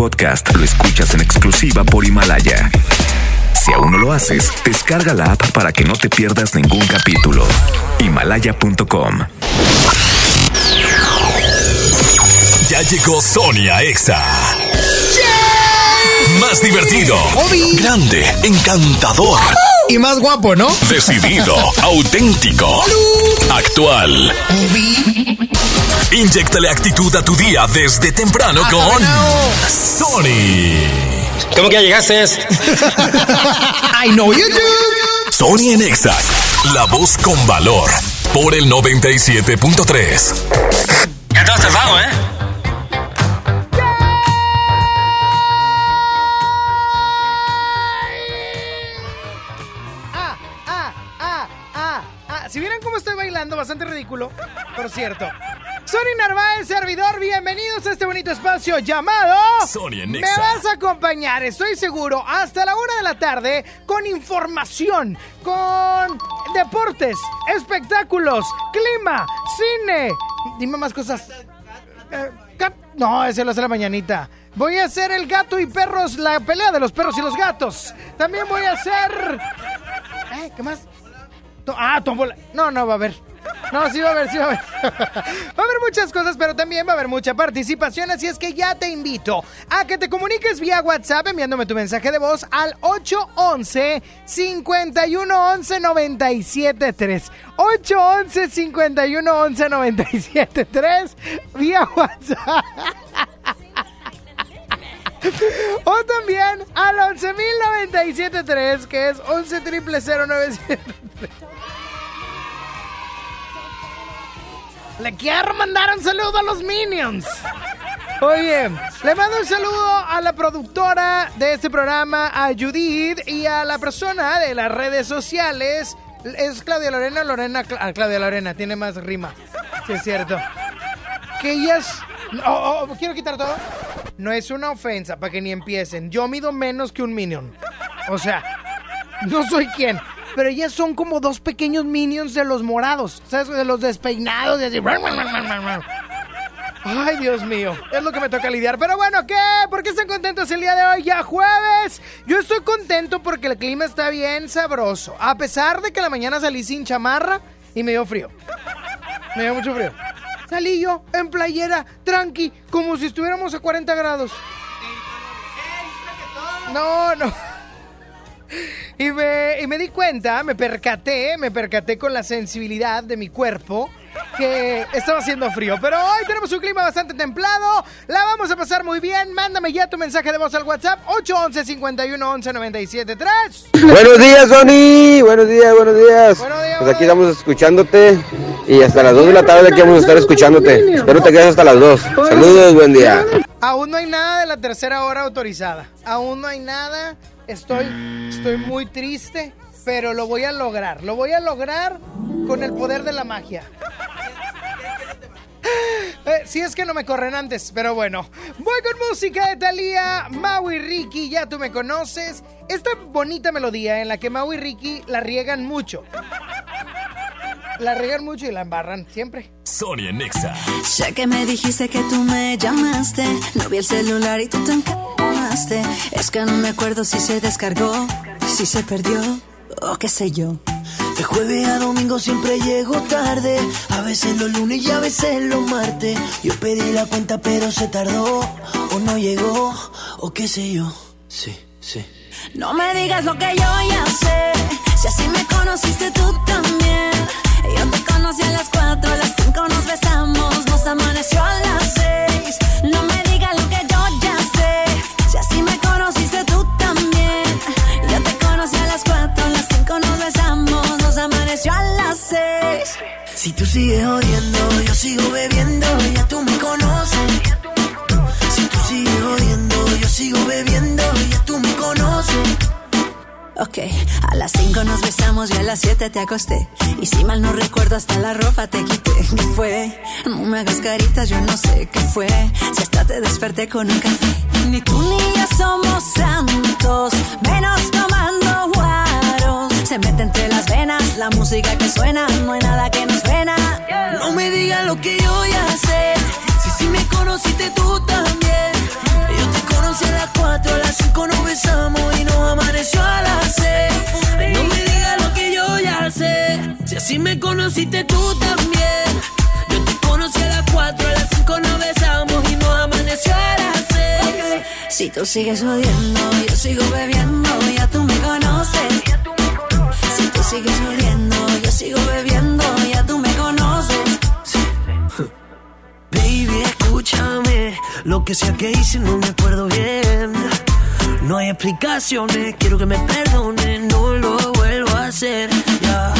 podcast lo escuchas en exclusiva por Himalaya. Si aún no lo haces, descarga la app para que no te pierdas ningún capítulo. Himalaya.com. Ya llegó Sony a Exa. Más divertido, grande, encantador, Y más guapo, ¿no? decidido, auténtico, actual. Inyectale actitud a tu día desde temprano con Sony. ¿Cómo que ya llegaste? I know you do. Sony en Exa, la voz con valor, por el 97.3. Ya te has tardado, ¿eh? Bastante ridículo, por cierto. Sony Narváez, servidor, bienvenidos a este bonito espacio llamado... Sony Me vas a acompañar, estoy seguro, hasta la una de la tarde con información, con deportes, espectáculos, clima, cine. Dime más cosas. Eh, no, ese lo hace la mañanita. Voy a hacer el gato y perros, la pelea de los perros y los gatos. También voy a hacer... Eh, ¿Qué más? Ah, tómbola. No, no va a haber. No, sí va a haber, sí va a haber. va a haber muchas cosas, pero también va a haber mucha participación, así es que ya te invito a que te comuniques vía WhatsApp enviándome tu mensaje de voz al 811 5111 973. 811 5111 973 vía WhatsApp. O también al 11.097.3, que es 11 Le quiero mandar un saludo a los Minions. Oye, le mando un saludo a la productora de este programa, a Judith, y a la persona de las redes sociales. ¿Es Claudia Lorena? Lorena, Cla- ah, Claudia Lorena, tiene más rima. Sí, es cierto. Que ellas... Oh, oh, quiero quitar todo. No es una ofensa para que ni empiecen. Yo mido menos que un Minion. O sea, no soy quien. Pero ellas son como dos pequeños minions de los morados. ¿Sabes? De los despeinados. De así. Ay, Dios mío. Es lo que me toca lidiar. Pero bueno, ¿qué? ¿Por qué están contentos el día de hoy? Ya jueves. Yo estoy contento porque el clima está bien sabroso. A pesar de que la mañana salí sin chamarra y me dio frío. Me dio mucho frío. Salí yo en playera, tranqui, como si estuviéramos a 40 grados. No, no. Y me, y me di cuenta, me percaté, me percaté con la sensibilidad de mi cuerpo que estaba haciendo frío. Pero hoy tenemos un clima bastante templado, la vamos a pasar muy bien. Mándame ya tu mensaje de voz al WhatsApp 811 51 11 97 3. Buenos días, Sony. Buenos días, buenos días. Buenos días, Pues aquí estamos escuchándote y hasta las 2 de la tarde aquí vamos a estar escuchándote. Espero te quedes hasta las 2. Saludos, buen día. Aún no hay nada de la tercera hora autorizada. Aún no hay nada. Estoy, estoy muy triste, pero lo voy a lograr. Lo voy a lograr con el poder de la magia. Eh, si es que no me corren antes, pero bueno. Voy con música de Thalía, Mau y Ricky, ya tú me conoces. Esta bonita melodía en la que Mau y Ricky la riegan mucho. La riegan mucho y la embarran siempre. Sony en Exa. Sé que me dijiste que tú me llamaste. No vi el celular y tú te encamaste. Es que no me acuerdo si se descargó, si se perdió o qué sé yo. De jueves a domingo siempre llego tarde. A veces los lunes y a veces los martes. Yo pedí la cuenta pero se tardó. O no llegó, o qué sé yo. Sí, sí. No me digas lo que yo ya sé. Si así me conociste tú también. Yo te conocí a las cuatro, a las cinco nos besamos, nos amaneció a las seis. No me digas lo que yo ya sé. Si así me conociste tú también. Yo te conocí a las cuatro, a las cinco nos besamos, nos amaneció a las seis. Si tú sigues odiando, yo sigo bebiendo. Ya tú me conoces. Si tú sigues odiando, yo sigo bebiendo. Ya tú me conoces. Ok, a las 5 nos besamos y a las 7 te acosté. Y si mal no recuerdo, hasta la ropa te quité. ¿Qué fue? No me hagas caritas, yo no sé qué fue. Si hasta te desperté con un café. Ni tú ni yo somos santos, menos tomando guaros. Se mete entre las venas la música que suena, no hay nada que nos frena. No me digas lo que yo ya sé. Si sí me conociste tú también. Fueron si a las 4, a las 5 nos besamos y nos amaneció a las 6. No me digas lo que yo ya sé. Si así me conociste tú también. Yo te conocí a las 4, a las 5 nos besamos y nos amaneció a las 6. Okay. Si tú sigues odiando, yo sigo bebiendo, ya tú me conoces. Si tú sigues odiando, yo sigo bebiendo, ya tú me conoces. Baby, escúchame. Lo que sea que hice no me acuerdo bien. No hay explicaciones, quiero que me perdonen, no lo vuelvo a hacer. Ya.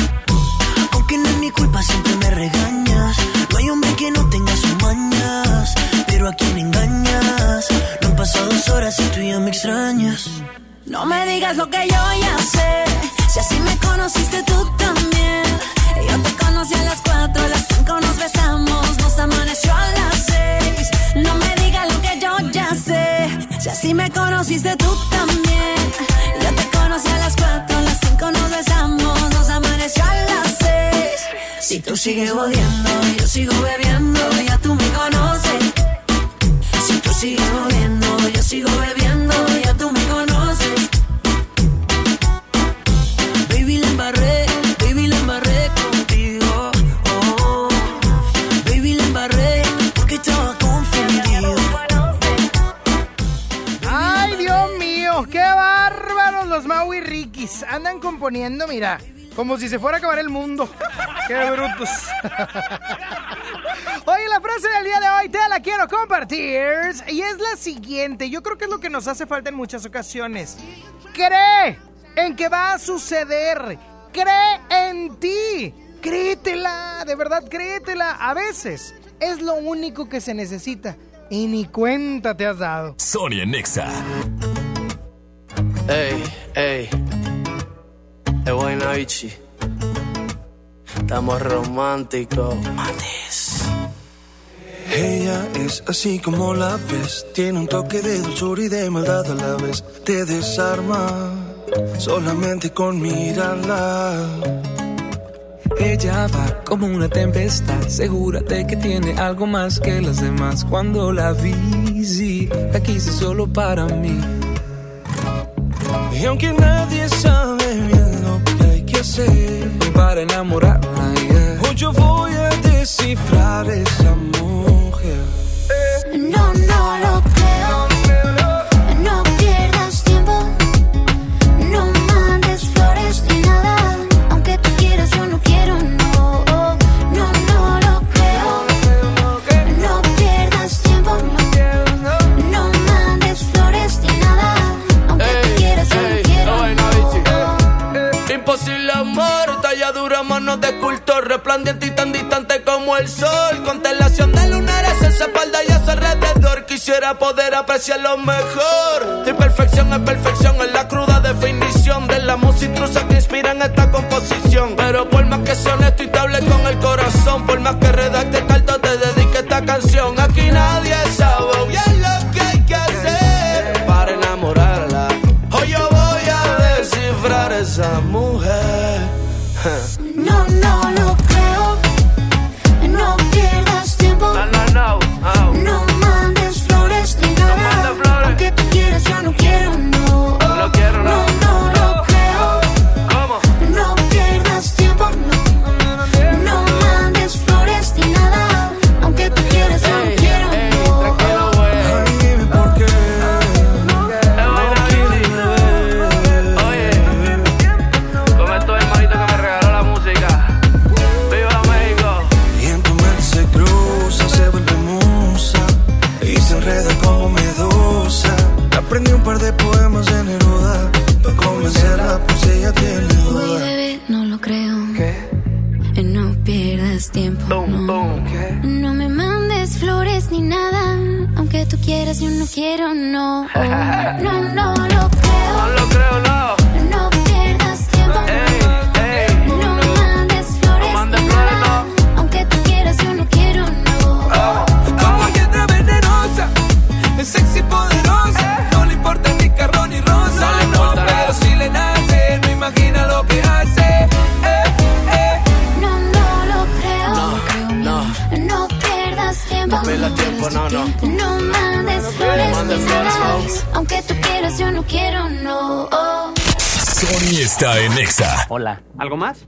Aunque no es mi culpa, siempre me regañas. No hay hombre que no tenga sus mañas. Pero a quien engañas. No han pasado dos horas y tú ya me extrañas. No me digas lo que yo ya sé. Si así me conociste tú también. Yo te conocí a las 4, a las 5 nos besamos, nos amaneció a las 6. No me digas lo que yo ya sé. Si así me conociste tú también. Yo te conocí a las 4, a las 5 nos besamos, nos amaneció a las 6. Si tú sigues odiando, yo sigo bebiendo, ya tú me conoces. Si tú sigues odiando, yo sigo bebiendo, ya tú me conoces. Andan componiendo, mira, como si se fuera a acabar el mundo. ¡Qué brutos! Oye, la frase del día de hoy te la quiero compartir. Y es la siguiente. Yo creo que es lo que nos hace falta en muchas ocasiones. Cree en que va a suceder. Cree en ti. Créetela, de verdad, créetela. A veces es lo único que se necesita. Y ni cuenta te has dado. Sonia Nexa. Ey, ey. Es buena, Ichi. Estamos románticos. Ella es así como la ves, tiene un toque de dulzura y de maldad a la vez. Te desarma solamente con mirarla. Ella va como una tempestad, segura de que tiene algo más que las demás. Cuando la vi, sí, la quise solo para mí. Y aunque nadie hacer, para enamorarla, yeah. hoy yo voy a descifrar esa mujer. No, no lo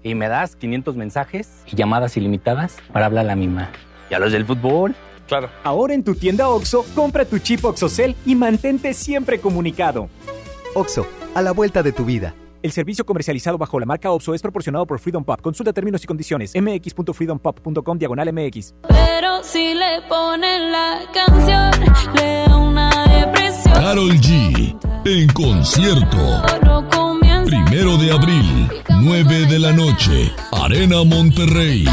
Y me das 500 mensajes y llamadas ilimitadas para hablar a la misma. ¿Y a los del fútbol? Claro. Ahora en tu tienda OXO, compra tu chip OXOCEL y mantente siempre comunicado. OXO, a la vuelta de tu vida. El servicio comercializado bajo la marca OPSO es proporcionado por Freedom Pop. Consulta términos y condiciones. mx.freedompop.com diagonal mx. Pero si le ponen la canción, le da una depresión. Carol G. En concierto. Primero de abril, 9 de la noche. Arena Monterrey.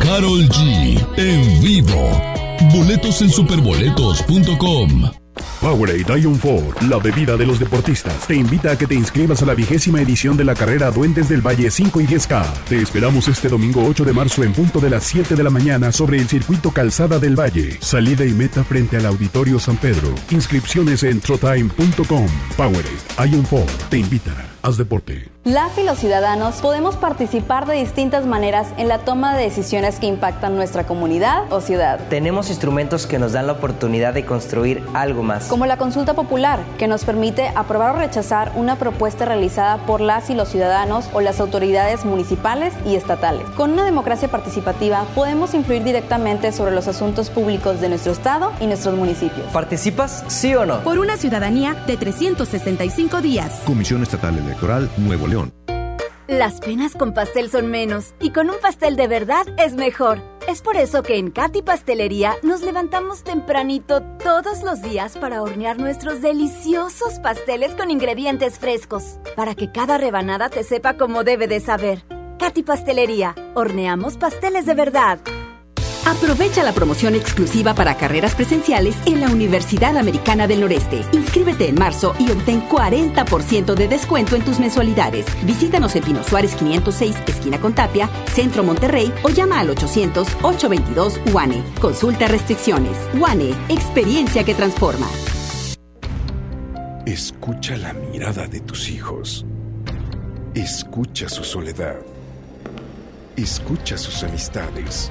Carol G. En vivo. Boletos en superboletos.com. Powerade Ion 4, la bebida de los deportistas, te invita a que te inscribas a la vigésima edición de la carrera Duendes del Valle 5 y 10K. Te esperamos este domingo 8 de marzo en punto de las 7 de la mañana sobre el circuito Calzada del Valle. Salida y meta frente al Auditorio San Pedro. Inscripciones en trotime.com. Powerade Ion 4 te invita. Haz deporte. Las y los ciudadanos podemos participar de distintas maneras en la toma de decisiones que impactan nuestra comunidad o ciudad. Tenemos instrumentos que nos dan la oportunidad de construir algo más. Como la consulta popular, que nos permite aprobar o rechazar una propuesta realizada por las y los ciudadanos o las autoridades municipales y estatales. Con una democracia participativa podemos influir directamente sobre los asuntos públicos de nuestro estado y nuestros municipios. ¿Participas, sí o no? Por una ciudadanía de 365 días. Comisión Estatal Electoral Nuevo León. Las penas con pastel son menos y con un pastel de verdad es mejor. Es por eso que en Katy Pastelería nos levantamos tempranito todos los días para hornear nuestros deliciosos pasteles con ingredientes frescos, para que cada rebanada te sepa como debe de saber. Katy Pastelería, horneamos pasteles de verdad. Aprovecha la promoción exclusiva para carreras presenciales en la Universidad Americana del Noreste. Inscríbete en marzo y obtén 40% de descuento en tus mensualidades. Visítanos en Pino Suárez 506, esquina con Tapia, Centro Monterrey o llama al 800-822 UANE. Consulta restricciones. UANE, experiencia que transforma. Escucha la mirada de tus hijos. Escucha su soledad. Escucha sus amistades.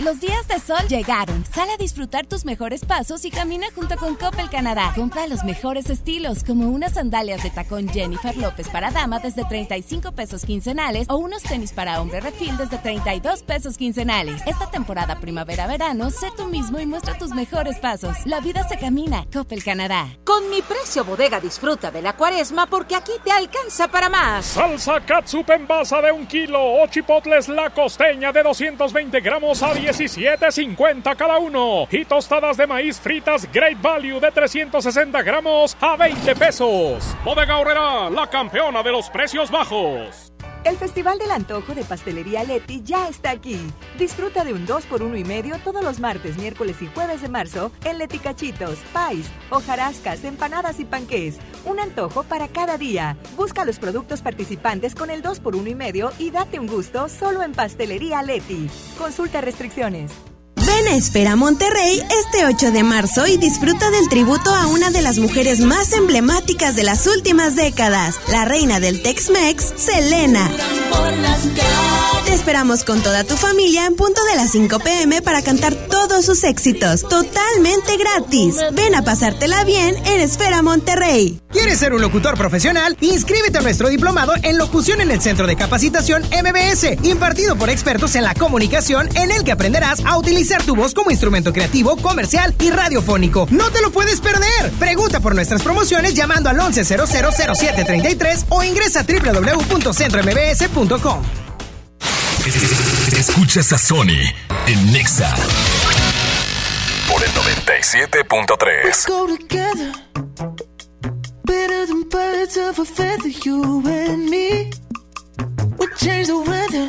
Los días de sol llegaron. Sal a disfrutar tus mejores pasos y camina junto con Coppel Canadá. Compra los mejores estilos, como unas sandalias de tacón Jennifer López para dama desde 35 pesos quincenales o unos tenis para hombre refil desde 32 pesos quincenales. Esta temporada primavera-verano, sé tú mismo y muestra tus mejores pasos. La vida se camina. Coppel Canadá. Con mi precio bodega disfruta de la cuaresma porque aquí te alcanza para más. Salsa catsup en basa de un kilo o chipotles la costeña de 220 gramos a 17.50 cada uno. Y tostadas de maíz fritas Great Value de 360 gramos a 20 pesos. Bodega Horrera, la campeona de los precios bajos. El Festival del Antojo de Pastelería Leti ya está aquí. Disfruta de un 2 por 1 y medio todos los martes, miércoles y jueves de marzo en Leti Cachitos, Pais, hojarascas, empanadas y panqués. Un antojo para cada día. Busca los productos participantes con el 2 por 1 y medio y date un gusto solo en Pastelería Leti. Consulta restricciones. Ven a Espera Monterrey este 8 de marzo y disfruta del tributo a una de las mujeres más emblemáticas de las últimas décadas, la reina del Tex-Mex, Selena. Te esperamos con toda tu familia en punto de las 5 pm para cantar todos sus éxitos, totalmente gratis. Ven a pasártela bien en Esfera Monterrey. ¿Quieres ser un locutor profesional? Inscríbete a nuestro diplomado en locución en el Centro de Capacitación MBS, impartido por expertos en la comunicación, en el que aprenderás a utilizar tu voz como instrumento creativo, comercial y radiofónico. ¡No te lo puedes perder! Pregunta por nuestras promociones llamando al 11000733 o ingresa a www.centrombs.com. Escuchas a Sony en Nexa por el 97.3. go together. Better than birds of a feather, you and me. We change the weather.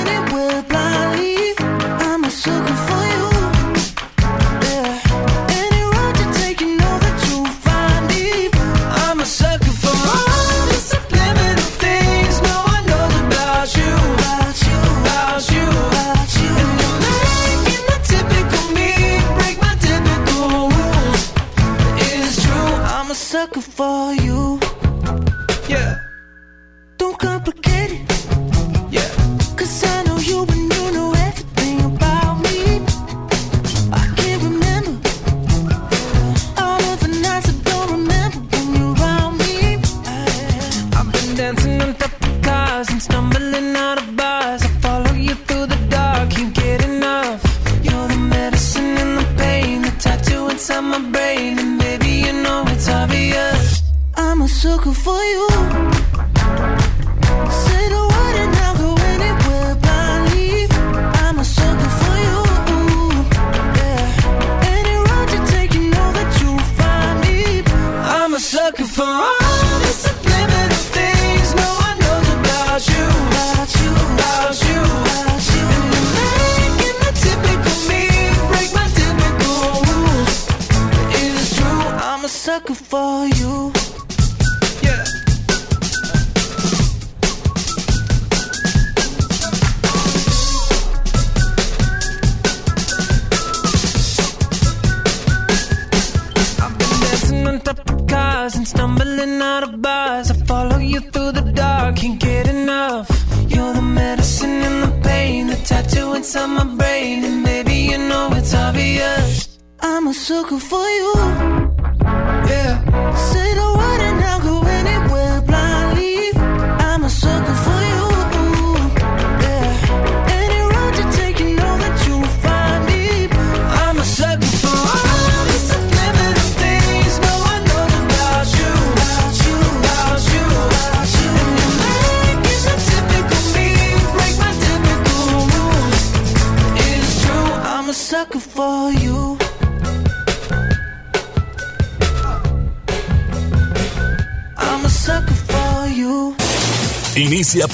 sucker for you.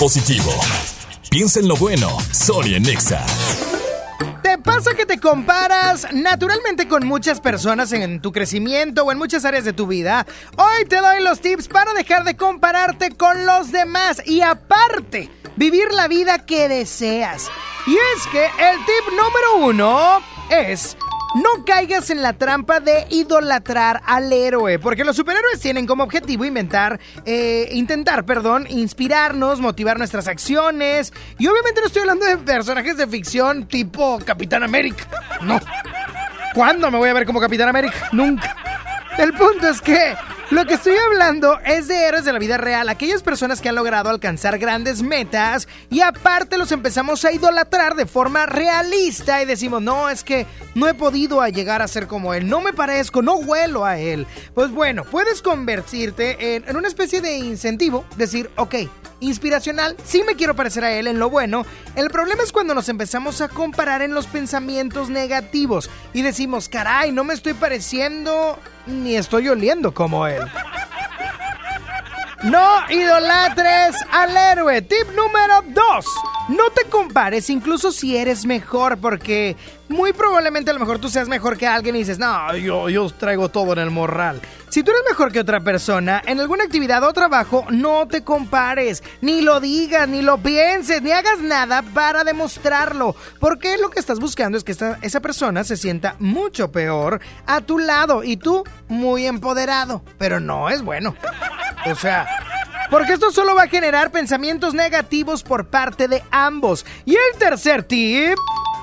Positivo. Piensa en lo bueno, Sony Nexa. ¿Te pasa que te comparas naturalmente con muchas personas en tu crecimiento o en muchas áreas de tu vida? Hoy te doy los tips para dejar de compararte con los demás y aparte, vivir la vida que deseas. Y es que el tip número uno es... Caigas en la trampa de idolatrar al héroe, porque los superhéroes tienen como objetivo inventar, eh, intentar, perdón, inspirarnos, motivar nuestras acciones. Y obviamente no estoy hablando de personajes de ficción tipo Capitán América. No. ¿Cuándo me voy a ver como Capitán América? Nunca. El punto es que lo que estoy hablando es de héroes de la vida real, aquellas personas que han logrado alcanzar grandes metas y aparte los empezamos a idolatrar de forma realista y decimos, no, es que no he podido llegar a ser como él, no me parezco, no huelo a él. Pues bueno, puedes convertirte en, en una especie de incentivo, decir, ok, inspiracional, sí me quiero parecer a él en lo bueno. El problema es cuando nos empezamos a comparar en los pensamientos negativos y decimos, caray, no me estoy pareciendo ni estoy oliendo como él. No idolatres al héroe. Tip número 2. No te compares incluso si eres mejor porque muy probablemente a lo mejor tú seas mejor que alguien y dices, no, yo, yo traigo todo en el morral. Si tú eres mejor que otra persona en alguna actividad o trabajo, no te compares, ni lo digas, ni lo pienses, ni hagas nada para demostrarlo. Porque lo que estás buscando es que esa persona se sienta mucho peor a tu lado y tú muy empoderado. Pero no es bueno. O sea, porque esto solo va a generar pensamientos negativos por parte de ambos. Y el tercer tip...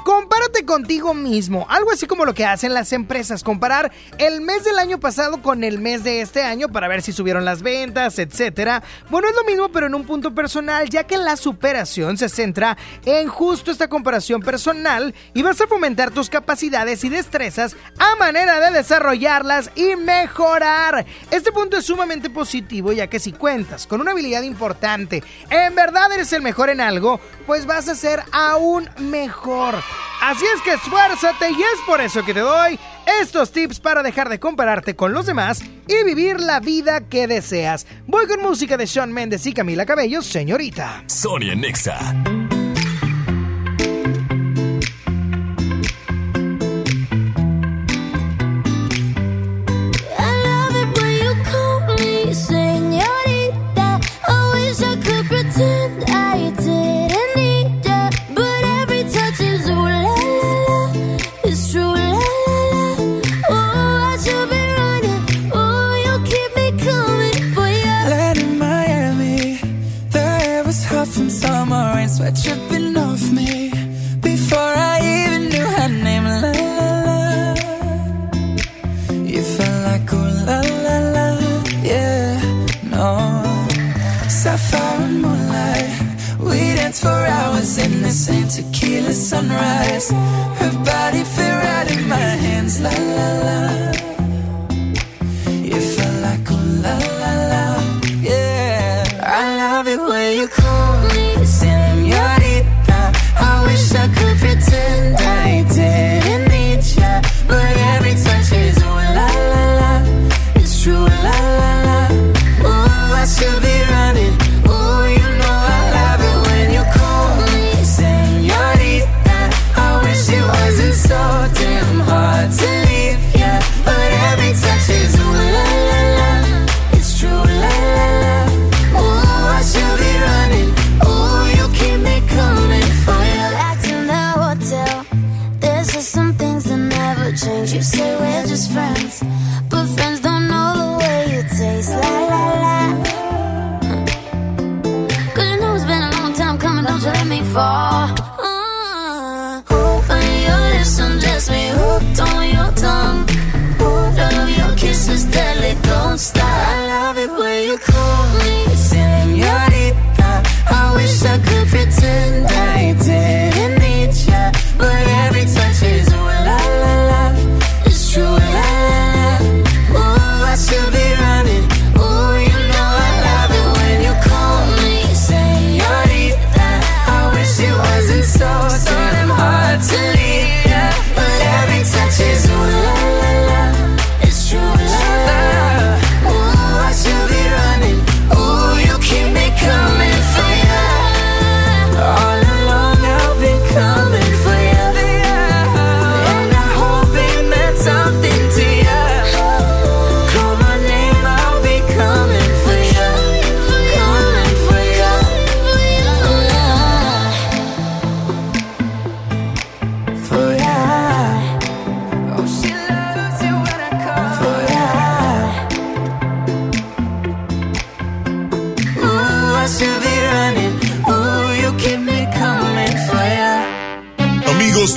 Compárate contigo mismo, algo así como lo que hacen las empresas, comparar el mes del año pasado con el mes de este año para ver si subieron las ventas, etcétera. Bueno, es lo mismo pero en un punto personal, ya que la superación se centra en justo esta comparación personal y vas a fomentar tus capacidades y destrezas a manera de desarrollarlas y mejorar. Este punto es sumamente positivo ya que si cuentas con una habilidad importante, en verdad eres el mejor en algo, pues vas a ser aún mejor. Así es que esfuérzate y es por eso que te doy estos tips para dejar de compararte con los demás y vivir la vida que deseas. Voy con música de Sean Mendes y Camila Cabello, señorita. Sonia Nexa. The same tequila sunrise. Her body fit right in my hands, la la la. You felt like ooh la la la, yeah. I love it when you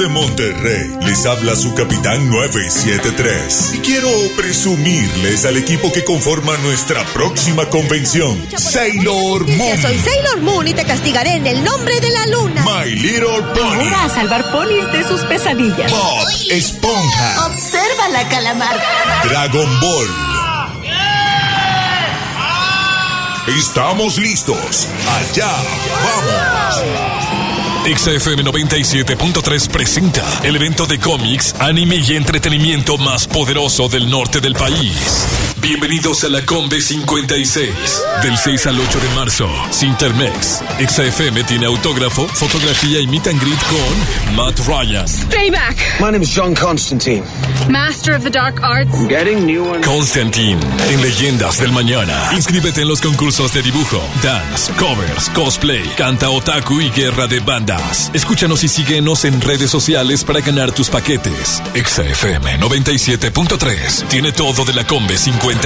de Monterrey, les habla su capitán 973 y quiero presumirles al equipo que conforma nuestra próxima convención, Sailor Moon, Soy Sailor Moon y te castigaré en el nombre de la luna. My Little Pony, Ahora a salvar ponis de sus pesadillas. Bob Esponja, Observa la calamar. Dragon Ball. Estamos listos, allá vamos. XFM 97.3 presenta el evento de cómics, anime y entretenimiento más poderoso del norte del país. Bienvenidos a la Combe 56. Del 6 al 8 de marzo, Sintermex. XFM tiene autógrafo, fotografía y meet and greet con Matt Ryan. Payback. My name is John Constantine. Master of the Dark Arts. I'm getting new ones. Constantine, en Leyendas del Mañana. Inscríbete en los concursos de dibujo, dance, covers, cosplay, canta otaku y guerra de bandas. Escúchanos y síguenos en redes sociales para ganar tus paquetes. XFM 97.3 tiene todo de la Combe 56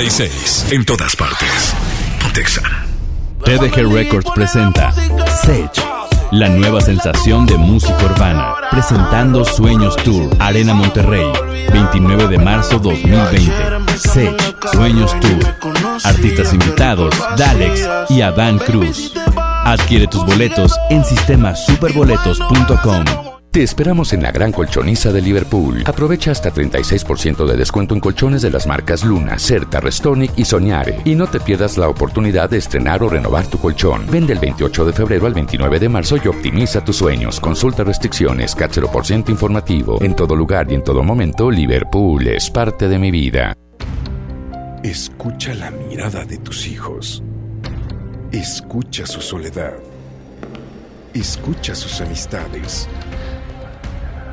en todas partes. Pontexa. TDG Records presenta Sage, la nueva sensación de música urbana, presentando Sueños Tour, Arena Monterrey, 29 de marzo 2020. Sage, Sueños Tour, artistas invitados, Dalex y Adán Cruz. Adquiere tus boletos en sistemasuperboletos.com. Te esperamos en la gran colchoniza de Liverpool. Aprovecha hasta 36% de descuento en colchones de las marcas Luna, Certa, Restonic y Soñare. Y no te pierdas la oportunidad de estrenar o renovar tu colchón. Vende el 28 de febrero al 29 de marzo y optimiza tus sueños. Consulta restricciones, CAT 0% informativo. En todo lugar y en todo momento, Liverpool es parte de mi vida. Escucha la mirada de tus hijos. Escucha su soledad. Escucha sus amistades.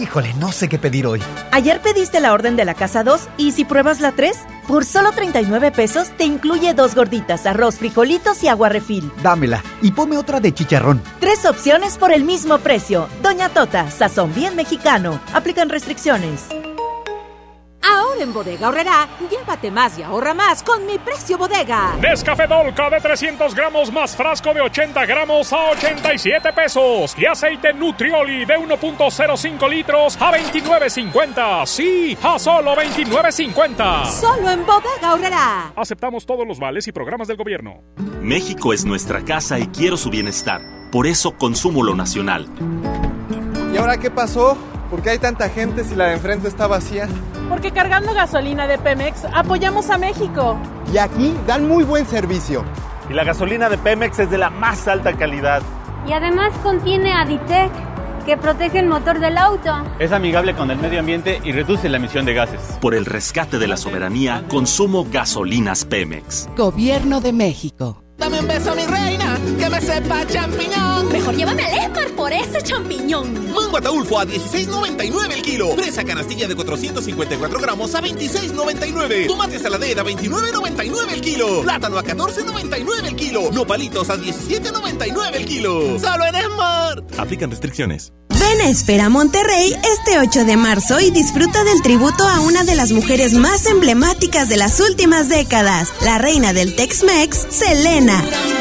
Híjole, no sé qué pedir hoy. Ayer pediste la orden de la casa 2 y si pruebas la 3, por solo 39 pesos te incluye dos gorditas, arroz, frijolitos y agua refil. Dámela y ponme otra de chicharrón. Tres opciones por el mismo precio. Doña Tota, sazón bien mexicano. Aplican restricciones. Ahora en Bodega Horrera, llévate más y ahorra más con mi precio bodega. Nescafé Dolca de 300 gramos más frasco de 80 gramos a 87 pesos. Y aceite Nutrioli de 1.05 litros a 29.50. Sí, a solo 29.50. Solo en Bodega Horrera. Aceptamos todos los vales y programas del gobierno. México es nuestra casa y quiero su bienestar. Por eso consumo lo nacional. ¿Y ahora qué pasó? ¿Por qué hay tanta gente si la de enfrente está vacía? Porque cargando gasolina de Pemex apoyamos a México. Y aquí dan muy buen servicio. Y la gasolina de Pemex es de la más alta calidad. Y además contiene Aditec, que protege el motor del auto. Es amigable con el medio ambiente y reduce la emisión de gases. Por el rescate de la soberanía, consumo gasolinas Pemex. Gobierno de México. Dame un beso, mi reina, que me sepa champiñón. Mejor llévame al Esmar por ese champiñón. Mango ataulfo a 16.99 el kilo. Fresa canastilla de 454 gramos a 26.99. Tomate saladera a 29.99 el kilo. Plátano a 14.99 el kilo. Nopalitos a 17.99 el kilo. Solo en Smart. Aplican restricciones. Ven a Espera Monterrey este 8 de marzo y disfruta del tributo a una de las mujeres más emblemáticas de las últimas décadas, la reina del Tex-Mex, Selena. Ana.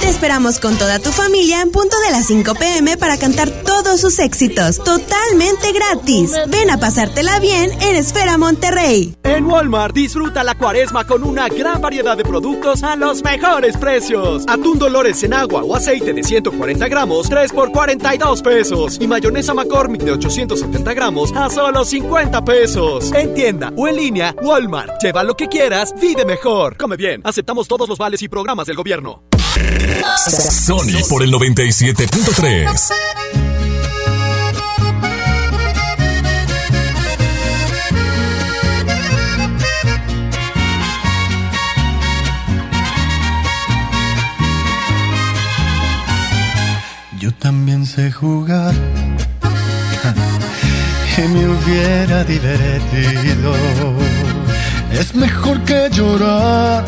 Te esperamos con toda tu familia en punto de las 5 pm para cantar todos sus éxitos, totalmente gratis. Ven a pasártela bien en Esfera Monterrey. En Walmart disfruta la cuaresma con una gran variedad de productos a los mejores precios. Atún Dolores en agua o aceite de 140 gramos, 3 por 42 pesos. Y mayonesa McCormick de 870 gramos a solo 50 pesos. En tienda o en línea, Walmart. Lleva lo que quieras, vive mejor. Come bien, aceptamos todos los vales y programas del gobierno. Sony por el 97.3. Yo también sé jugar y me hubiera divertido. Es mejor que llorar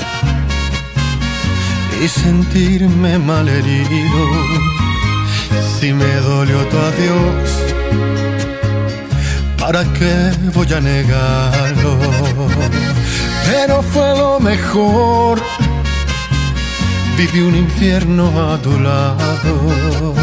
y sentirme malherido. Si me dolió tu adiós, ¿para qué voy a negarlo? Pero fue lo mejor. Viví un infierno a tu lado.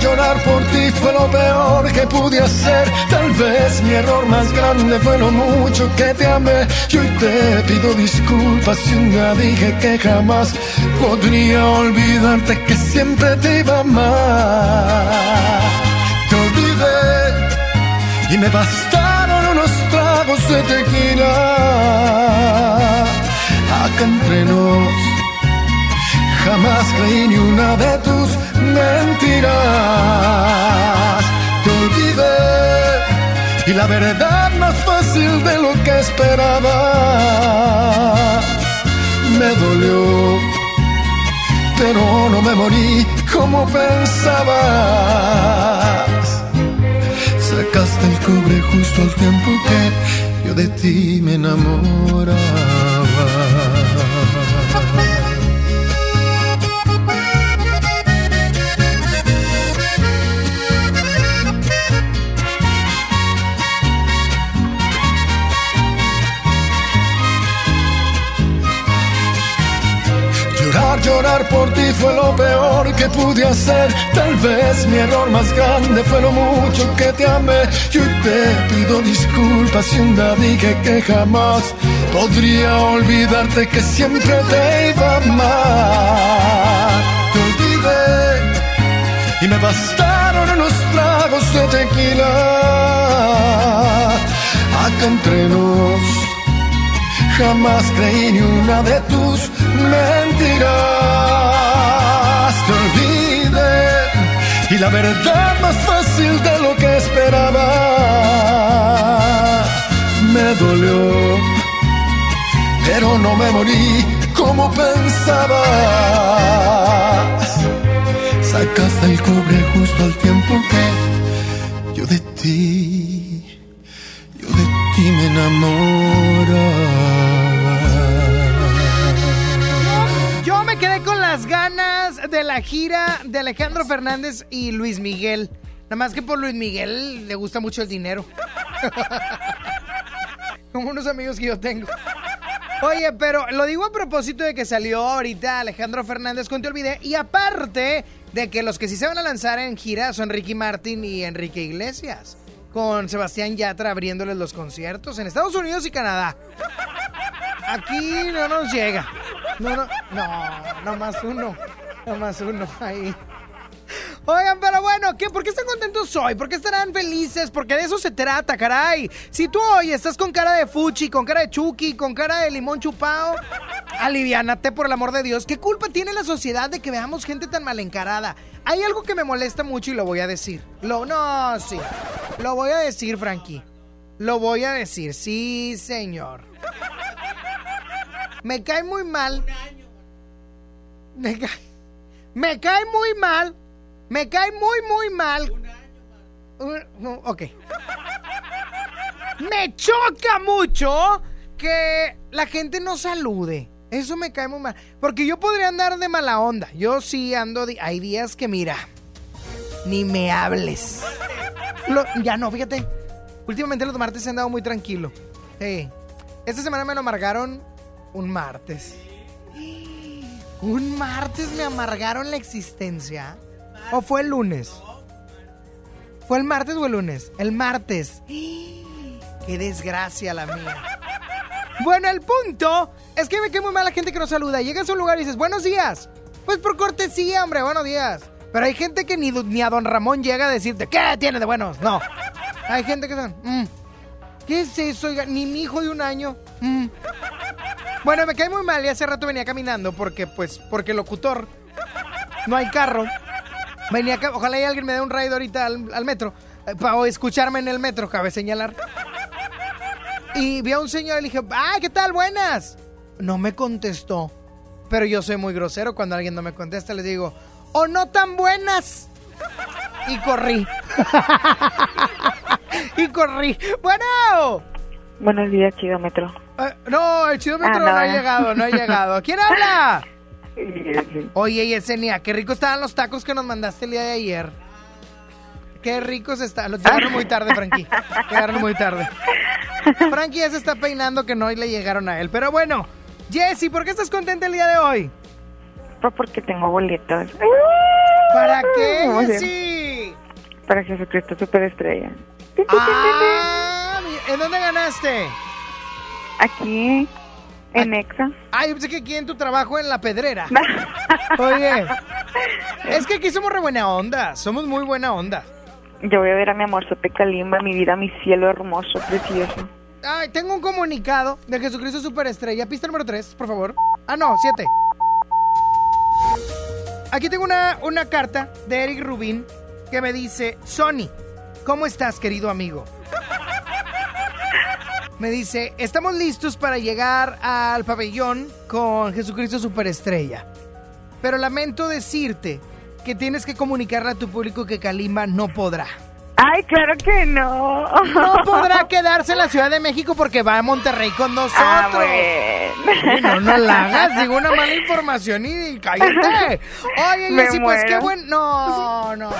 Llorar, por ti fue lo peor que pude hacer. Tal vez mi error más grande fue lo mucho que te amé. Y hoy te pido disculpas si un día dije que jamás podría olvidarte que siempre te iba a amar. Te olvidé y me bastaron unos tragos de tequila. Acá entre nos jamás creí ni una de tus mentiras. Te olvidé y la verdad más fácil de lo que esperaba. Me dolió, pero no me morí como pensabas. Sacaste el cobre justo al tiempo que yo de ti me enamoraba. Fue lo peor que pude hacer. Tal vez mi error más grande fue lo mucho que te amé. Yo te pido disculpas si un día dije que jamás podría olvidarte que siempre te iba a amar. Te olvidé y me bastaron unos tragos de tequila. Acá entre nos, jamás creí ni una de tus mentiras. Y la verdad más fácil de lo que esperaba. Me dolió, pero no me morí como pensaba sacaste el cobre justo al tiempo que yo de ti, yo de ti me enamoraba. La gira de Alejandro Fernández y Luis Miguel. Nada más que por Luis Miguel le gusta mucho el dinero. Como unos amigos que yo tengo. Oye, pero lo digo a propósito de que salió ahorita Alejandro Fernández con Te Olvidé. Y aparte de que los que sí se van a lanzar en gira son Ricky Martin y Enrique Iglesias. Con Sebastián Yatra abriéndoles los conciertos en Estados Unidos y Canadá. Aquí no nos llega. No, no, no, no más uno. No más uno ahí. Oigan, pero bueno, ¿qué? ¿por qué están contentos hoy? ¿Por qué estarán felices? Porque de eso se trata, caray. Si tú hoy estás con cara de fuchi, con cara de chucky, con cara de limón chupado, aliviánate por el amor de Dios. ¿Qué culpa tiene la sociedad de que veamos gente tan mal encarada? Hay algo que me molesta mucho y lo voy a decir. Lo, no, sí. Lo voy a decir, Frankie. Lo voy a decir, sí, señor. Me cae muy mal. Me cae, me cae muy mal me cae muy, muy mal. Ok. Me choca mucho que la gente no salude. Eso me cae muy mal. Porque yo podría andar de mala onda. Yo sí ando. Hay días que, mira, ni me hables. ya no, fíjate. Últimamente los martes se han dado muy tranquilo. Esta semana me lo amargaron un martes. Un martes me amargaron la existencia. ¿O fue el lunes? ¿Fue el martes o el lunes? El martes. ¡Qué desgracia la mía! Bueno, el punto es que me queda muy mal la gente que nos saluda. Llegas a un lugar y dices, buenos días. Pues por cortesía, hombre, buenos días. Pero hay gente que ni, ni a don Ramón llega a decirte, ¿qué tiene de buenos? No. Hay gente que son, mm, ¿qué es eso? Ni mi hijo de un año. Mm". Bueno, me cae muy mal y hace rato venía caminando porque, pues, porque locutor no hay carro. Venía acá, ojalá y alguien me dé un raid ahorita al, metro. Eh, para escucharme en el metro, cabe señalar. Y vi a un señor y le dije, ¡ay, qué tal! Buenas. No me contestó. Pero yo soy muy grosero. Cuando alguien no me contesta, le digo, ¡o no tan buenas! Y corrí. y corrí. Bueno. Buenos días, Chidómetro. Eh, no, el Chidómetro ah, no. no ha llegado, no ha llegado. ¿Quién habla? Oye, Yesenia, qué rico estaban los tacos que nos mandaste el día de ayer. Qué ricos están. Los llegaron muy tarde, Frankie. Llegaron muy tarde. Frankie ya se está peinando que no y le llegaron a él. Pero bueno, Jessy, ¿por qué estás contenta el día de hoy? Porque tengo boletos. ¿Para qué, Jessy? Para Jesucristo Superestrella. Ah, ¿En dónde ganaste? Aquí. En Exa. Ay, yo pensé que aquí en tu trabajo en la pedrera. Oye, es que aquí somos re buena onda, somos muy buena onda. Yo voy a ver a mi amor Sope Kalimba, mi vida, mi cielo hermoso, precioso. Ay, tengo un comunicado de Jesucristo Superestrella. Pista número 3, por favor. Ah, no, 7. Aquí tengo una, una carta de Eric Rubin que me dice, Sony, ¿cómo estás, querido amigo? Me dice, estamos listos para llegar al pabellón con Jesucristo Superestrella. Pero lamento decirte que tienes que comunicarle a tu público que Kalimba no podrá. Ay, claro que no. No podrá quedarse en la Ciudad de México porque va a Monterrey con nosotros. Ah, no, no la hagas, digo una mala información y cállate. Oye, Jessy, pues qué bueno. No, no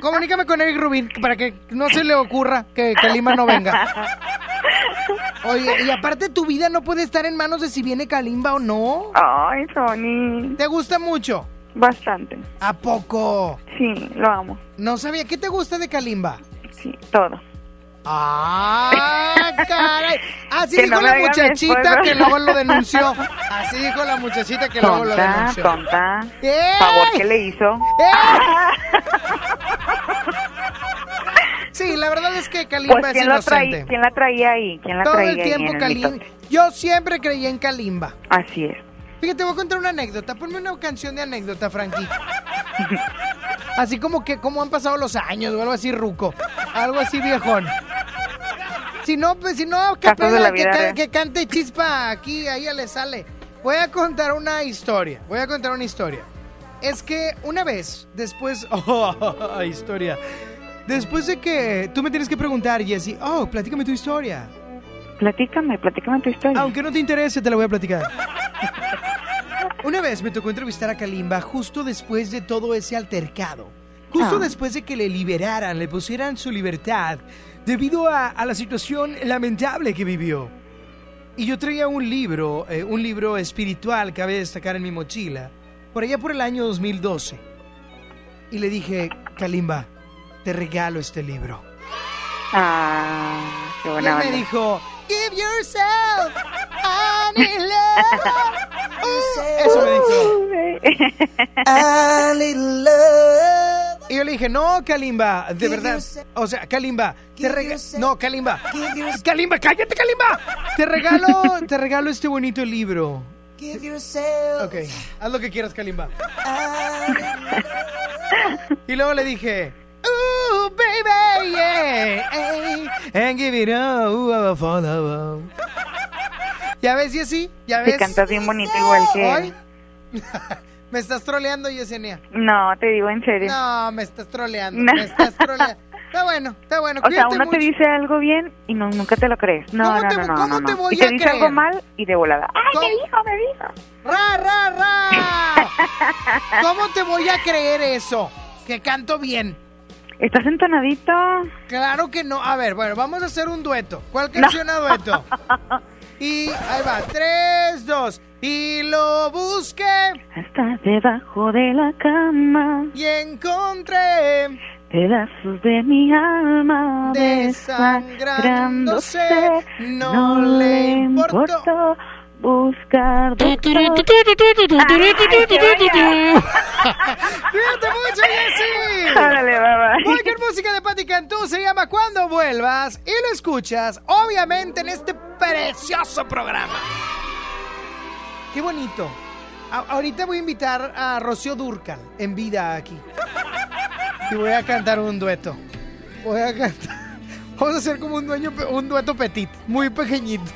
comunícame con Eric Rubin para que no se le ocurra que, que Lima no venga. Oye, y aparte tu vida no puede estar en manos de si viene Kalimba o no. Ay, Sony. ¿Te gusta mucho? Bastante. ¿A poco? Sí, lo amo. No sabía. ¿Qué te gusta de Kalimba? Sí, todo. ¡Ah, caray! Así Que dijo no la muchachita que luego lo denunció. Así dijo la muchachita que luego lo denunció. tonta. ¡Ey! Favor que le hizo. Sí, la verdad es que Kalimba Pues es ¿quién, lo traía, inocente. ¿quién la traía ahí? ¿Quién la Todo traía el tiempo Kalimba. Yo siempre creí en Kalimba. Así es. Fíjate, voy a contar una anécdota. Ponme una canción de anécdota, Frankie. Así como que cómo han pasado los años o algo así ruco. Algo así viejón. Si no, pues si no, que, vida real. que cante chispa aquí, a ella le sale. Voy a contar una historia. Voy a contar una historia. Es que una vez, después. Oh, historia. Después de que. Tú me tienes que preguntar, Jessy. Oh, platícame tu historia. Platícame, platícame tu historia. Aunque no te interese, te la voy a platicar. Una vez me tocó entrevistar a Kalimba justo después de todo ese altercado. Justo Ah. después de que le liberaran, le pusieran su libertad, debido a, a la situación lamentable que vivió. Y yo traía un libro, eh, un libro espiritual, cabe destacar en mi mochila, por allá por el año 2012. Y le dije, Kalimba, te regalo este libro. Ah, qué Y él buena me dijo, Give yourself need love. Uh, eso me dijo. I need love. Y yo le dije, no, Kalimba, de verdad. O sea, Kalimba, te regalo. No, Kalimba. Kalimba, cállate, Kalimba. Te regalo, te regalo este bonito libro. Ok, haz lo que quieras, Kalimba. Y luego le dije, Ooh, baby, yeah. ey, and give it I follow. ¿Ya ves, Jessy? ¿Ya ves? cantas bien bonito igual que él. Me estás troleando, Yesenia. No, te digo en serio. No, me estás troleando. No. Me estás troleando. Está bueno, está bueno. O sea, uno te mucho. dice algo bien y no, nunca te lo crees. No, ¿Cómo no, te- no, no, cómo no, te voy y te a dice creer? algo mal y de volada. ¡Ay, ¿Cómo? me dijo, me dijo! ¡Ra, ra, ra! ¿Cómo te voy a creer eso? Que canto bien. ¿Estás entonadito? Claro que no. A ver, bueno, vamos a hacer un dueto. ¿Cuál canción a dueto? Y ahí va, tres, dos. Y lo busqué Está debajo de la cama, y encontré pedazos de mi alma Desangrándose, desangrándose. no le importó. importó buscar doctor. ¡Cuídate mucho, Jessy! Órale. Voy con música de Patti Cantú, se llama Cuando Vuelvas y lo escuchas, obviamente, en este precioso programa. ¡Qué bonito! A- ahorita voy a invitar a Rocío Durcal en vida aquí. Y voy a cantar un dueto. Voy a cantar. Vamos a hacer como un, dueño, un dueto petit, muy pequeñito.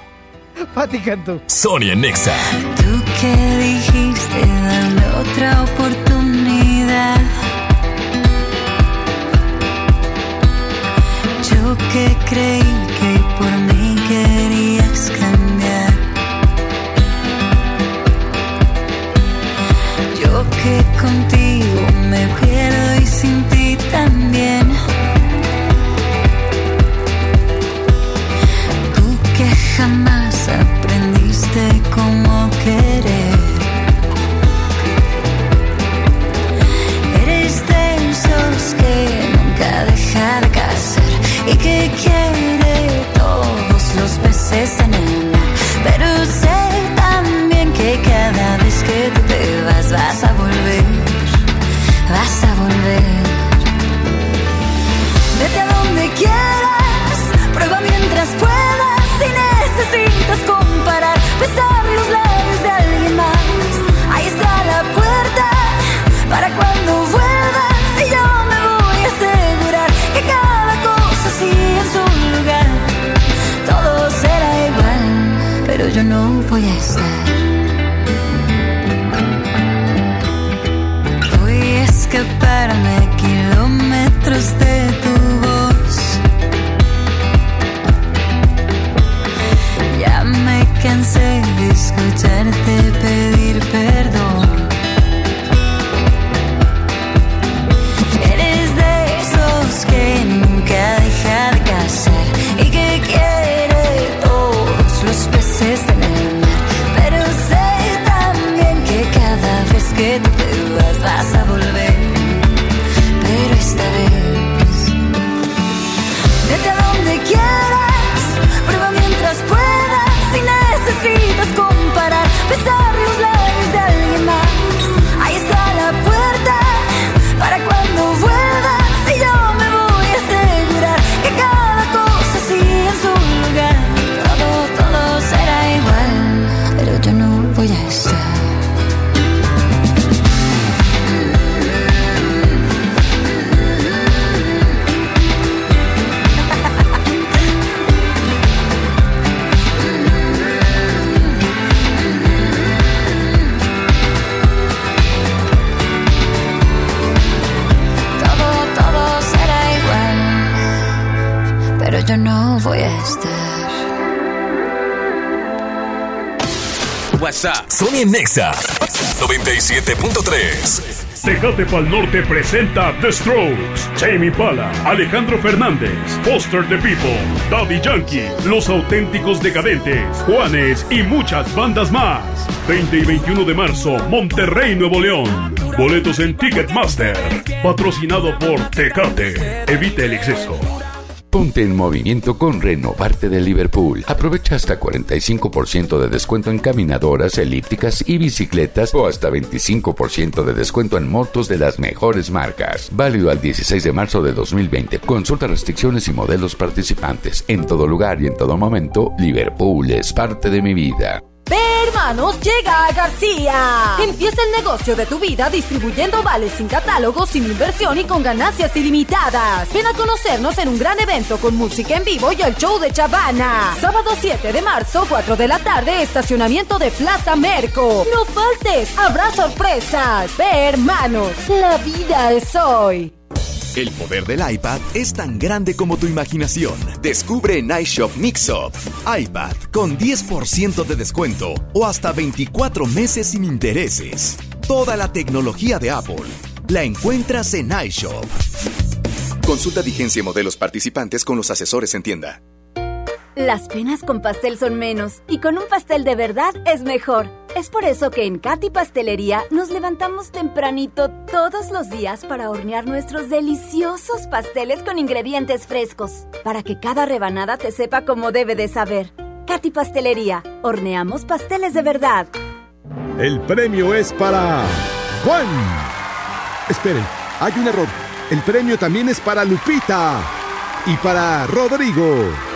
Patti Cantú. Sonia Nexa. Tú que dijiste dame otra oportunidad. Yo que creí que por mí querías cambiar. Yo que contigo me pierdo y sin ti también. Tú que jamás Eres de que nunca deja de caer y que quiere todos los peces en el mar. Pero sé también que cada vez que te vas vas a yo Nexa 97.3. Tecate Pal Norte presenta The Strokes, Jamie Pala, Alejandro Fernández, Foster the People, Daddy Yankee, Los Auténticos Decadentes, Juanes y muchas bandas más. 20 y 21 de marzo, Monterrey, Nuevo León. Boletos en Ticketmaster. Patrocinado por Tecate. Evite el exceso. Ponte en movimiento con Renovarte de Liverpool. Aprovecha hasta 45% de descuento en caminadoras, elípticas y bicicletas o hasta 25% de descuento en motos de las mejores marcas. Válido al 16 de marzo de 2020. Consulta restricciones y modelos participantes. En todo lugar y en todo momento, Liverpool es parte de mi vida. Ve, hermanos, llega a García. Empieza el negocio de tu vida distribuyendo vales sin catálogo, sin inversión y con ganancias ilimitadas. Ven a conocernos en un gran evento con música en vivo y el show de Chavana. Sábado 7 de marzo, 4 de la tarde, estacionamiento de Plaza Merco. No faltes, habrá sorpresas. Ve, hermanos, la vida es hoy. El poder del iPad es tan grande como tu imaginación. Descubre en iShop Mixup. iPad con 10% de descuento o hasta 24 meses sin intereses. Toda la tecnología de Apple la encuentras en iShop. Consulta vigencia y modelos participantes con los asesores en tienda. Las penas con pastel son menos y con un pastel de verdad es mejor. Es por eso que en Katy Pastelería nos levantamos tempranito todos los días para hornear nuestros deliciosos pasteles con ingredientes frescos, para que cada rebanada te sepa como debe de saber. Katy Pastelería, horneamos pasteles de verdad. El premio es para Juan. Esperen, hay un error. El premio también es para Lupita y para Rodrigo.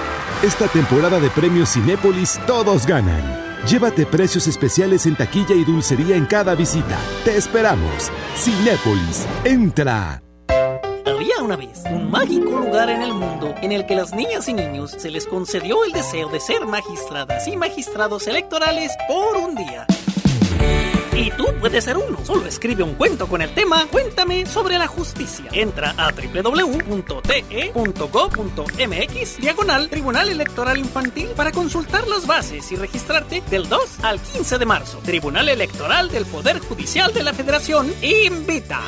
Esta temporada de premios Cinépolis todos ganan. Llévate precios especiales en taquilla y dulcería en cada visita. Te esperamos. Cinépolis, entra. Había una vez un mágico lugar en el mundo en el que las niñas y niños se les concedió el deseo de ser magistradas y magistrados electorales por un día. Tú puedes ser uno. Solo escribe un cuento con el tema Cuéntame sobre la justicia. Entra a www.te.gov.mx diagonal Tribunal Electoral Infantil para consultar las bases y registrarte del 2 al 15 de marzo. Tribunal Electoral del Poder Judicial de la Federación invita.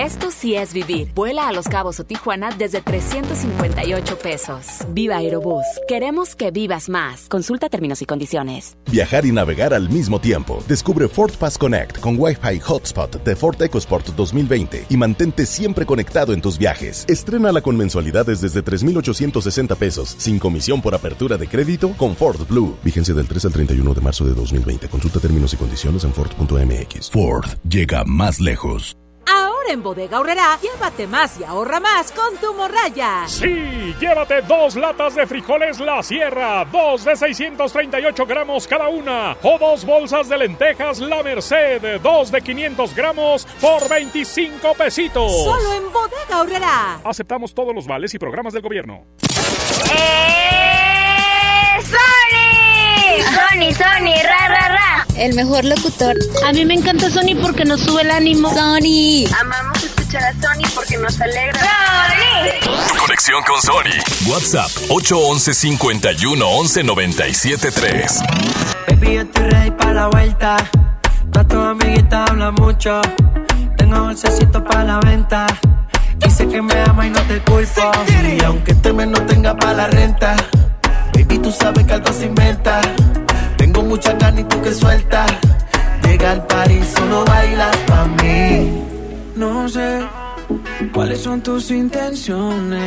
Esto sí es vivir. Vuela a Los Cabos o Tijuana desde 358 pesos. Viva Aerobús. Queremos que vivas más. Consulta términos y condiciones. Viajar y navegar al mismo tiempo. Descubre Ford Pass Connect con Wi-Fi Hotspot de Ford EcoSport 2020 y mantente siempre conectado en tus viajes. Estrénala con mensualidades desde 3,860 pesos, sin comisión por apertura de crédito con Ford Blue. Vigencia del 3 al 31 de marzo de 2020. Consulta términos y condiciones en Ford.mx. Ford llega más lejos. Ahora en Bodega Horrera, llévate más y ahorra más con tu morraya. Sí, llévate dos latas de frijoles La Sierra, dos de 638 gramos cada una, o dos bolsas de lentejas La Merced, dos de 500 gramos por 25 pesitos. Solo en Bodega Horrera. Aceptamos todos los vales y programas del gobierno. ¡Sony! Sony, Sony, ra, ra, ra. El mejor locutor. A mí me encanta Sony porque nos sube el ánimo. Sony. Amamos escuchar a Sony porque nos alegra. ¡Sony! Conexión con Sony. WhatsApp 811 51 11 97 3. Baby, yo estoy ready para la vuelta. Toda tu amiguita habla mucho. Tengo dulcecito para la venta. Dice que me ama y no te culpo. Y aunque este mes no tenga para la renta. Baby, tú sabes que algo se inventa. Tengo mucha carne y tú que sueltas. Llega al party, solo bailas pa' mí. No sé cuáles son tus intenciones.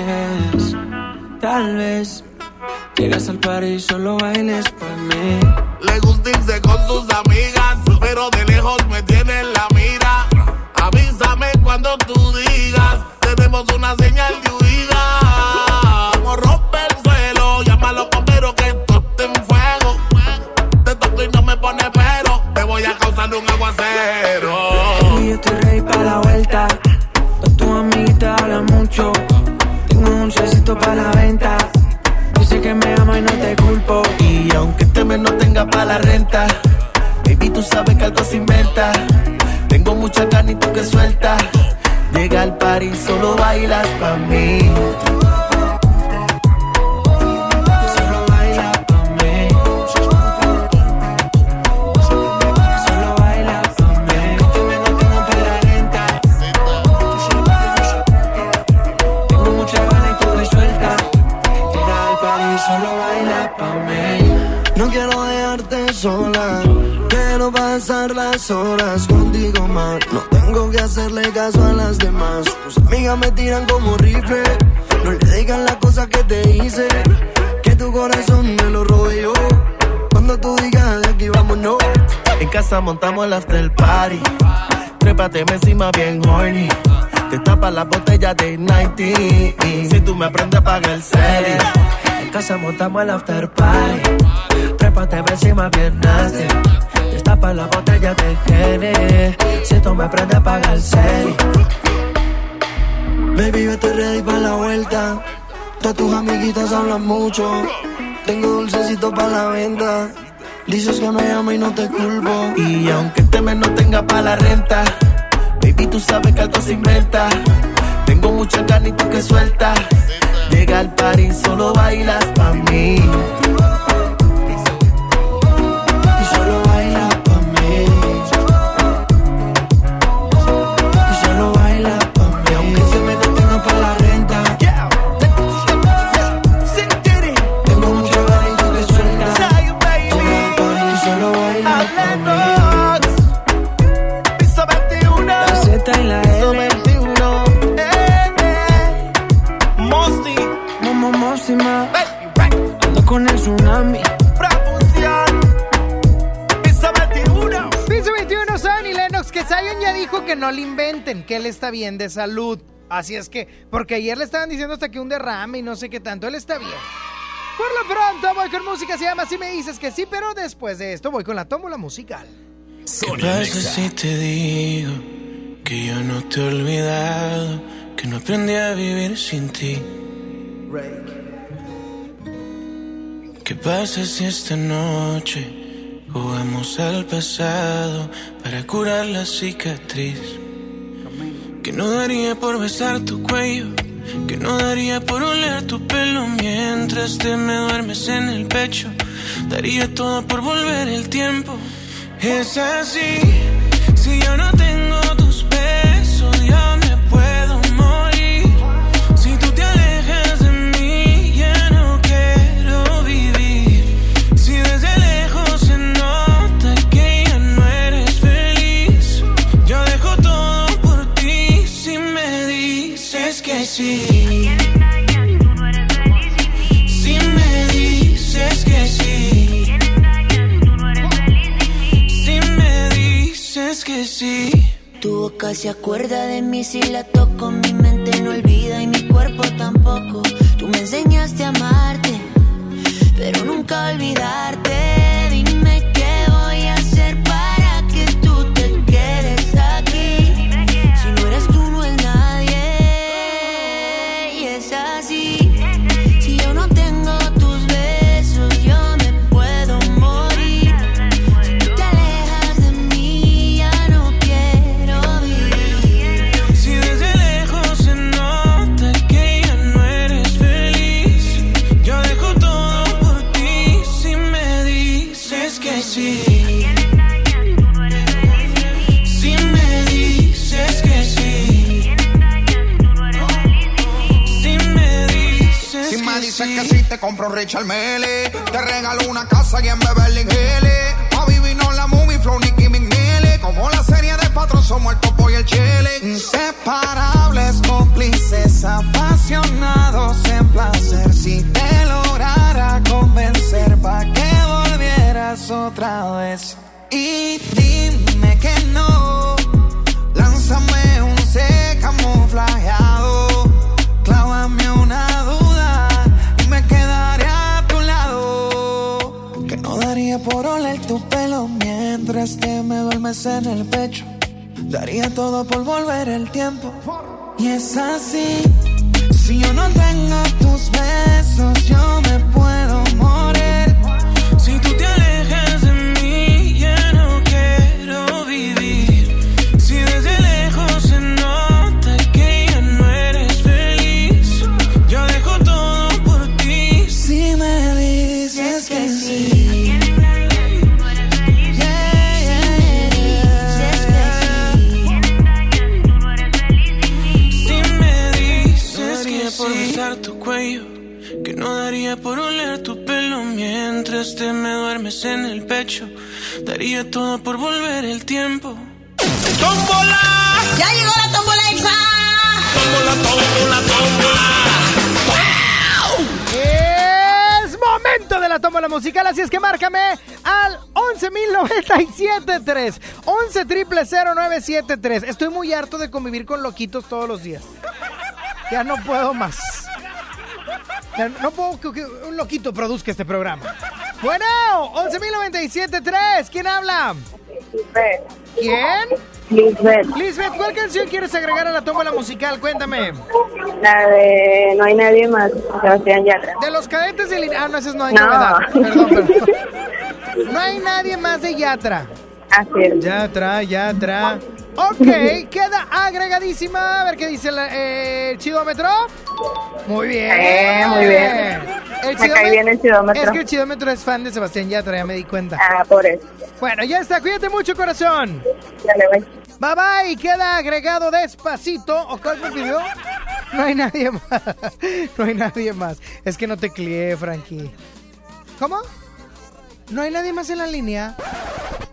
Tal vez llegas al party y solo bailes pa' mí. Le gusta irse con sus amigas, pero de lejos me tiene en la mira. Avísame cuando tú digas, tenemos una señal de huida. Como rompe pone pero, te voy a causar un aguacero. Y yo estoy ready para la vuelta. Toda tu amiguita habla mucho. Tengo un dulcecito para la venta. Dice que me ama y no te culpo. Y aunque este mes no tenga para la renta, baby, tú sabes que algo se inventa. Tengo mucha carne y tú que sueltas. Llega al par y solo bailas pa' mí. Pasar las horas contigo más. No tengo que hacerle caso a las demás. Tus amigas me tiran como rifle. No le digan las cosas que te hice. Que tu corazón me lo yo. Cuando tú digas de aquí vámonos. En casa montamos el after party. Trépate encima bien horny. Te tapa la botella de 90. Si tú me aprendes a pagar el serie. En casa montamos el after party. Trépate encima bien nasty. Te tapa la botella de Gene. Si tú me aprendes a pagar el serie. Baby, estoy ready para la vuelta. Todas tus amiguitas hablan mucho. Tengo dulcecito para la venta. Dices que me amo y no te culpo. Y aunque este mes no tenga para la renta, baby, tú sabes que algo se inventa. Tengo mucha ganas y tú que sueltas. Llega al party solo bailas pa' mí. Que él está bien de salud. Así es que, porque ayer le estaban diciendo hasta que un derrame y no sé qué tanto, él está bien. Por lo pronto voy con música, se llama Si me dices que sí, pero después de esto voy con la tómbola musical. ¿Qué pasa si te digo que yo no te he olvidado, que no aprendí a vivir sin ti? ¿Qué pasa si esta noche jugamos al pasado para curar la cicatriz? Que no daría por besar tu cuello, que no daría por oler tu pelo mientras te me duermes en el pecho. Daría todo por volver el tiempo. Es así, si yo no tengo tus besos, yo me sí. Si me dices que sí. Si me dices que sí. Tu boca se acuerda de mí si la toco, mi mente no olvida y mi cuerpo tampoco. Tú me enseñaste a amarte, pero nunca a olvidarte. Que sí, te compro Richard Mele. Te regalo una casa y en Beverly Hills. A vivirnos la movie, Flow, Nicky McNeely. Como la serie de patrón, somos el topo y el chile. Inseparables, cómplices, apasionados en placer. Si te lograra convencer, pa' que volvieras otra vez. Y dime que no. Lánzame un C camuflajeado. Mientras que me duermes en el pecho. Daría todo por volver el tiempo. Y es así. Si yo no tengo 11.097.3 11 973 Estoy muy harto de convivir con loquitos todos los días. Ya no puedo más. Ya no puedo que un loquito produzca este programa. Bueno, 11.097.3 ¿Quién habla? ¿Quién? Lisbeth. Lisbeth, ¿cuál canción quieres agregar a la tómbola musical? Cuéntame. La de No hay nadie más, Sebastián Yatra. De los cadetes de Ah, no, ese es no hay No. novedad. Perdón, perdón. No hay nadie más de Yatra. Así es. Yatra, Yatra. Ok, queda agregadísima. A ver qué dice la- eh, el chidómetro. Muy bien. Eh, muy bien. El Me cae bien el chidómetro. Es que el chidómetro es fan de Sebastián Yatra, ya me di cuenta. Ah, por eso. Bueno, ya está. Cuídate mucho, corazón. Dale, bye. Bye bye. Queda agregado despacito. ¿O cuál me pidió? No hay nadie más. No hay nadie más. Es que no te clié, Frankie. ¿Cómo? ¿No hay nadie más en la línea?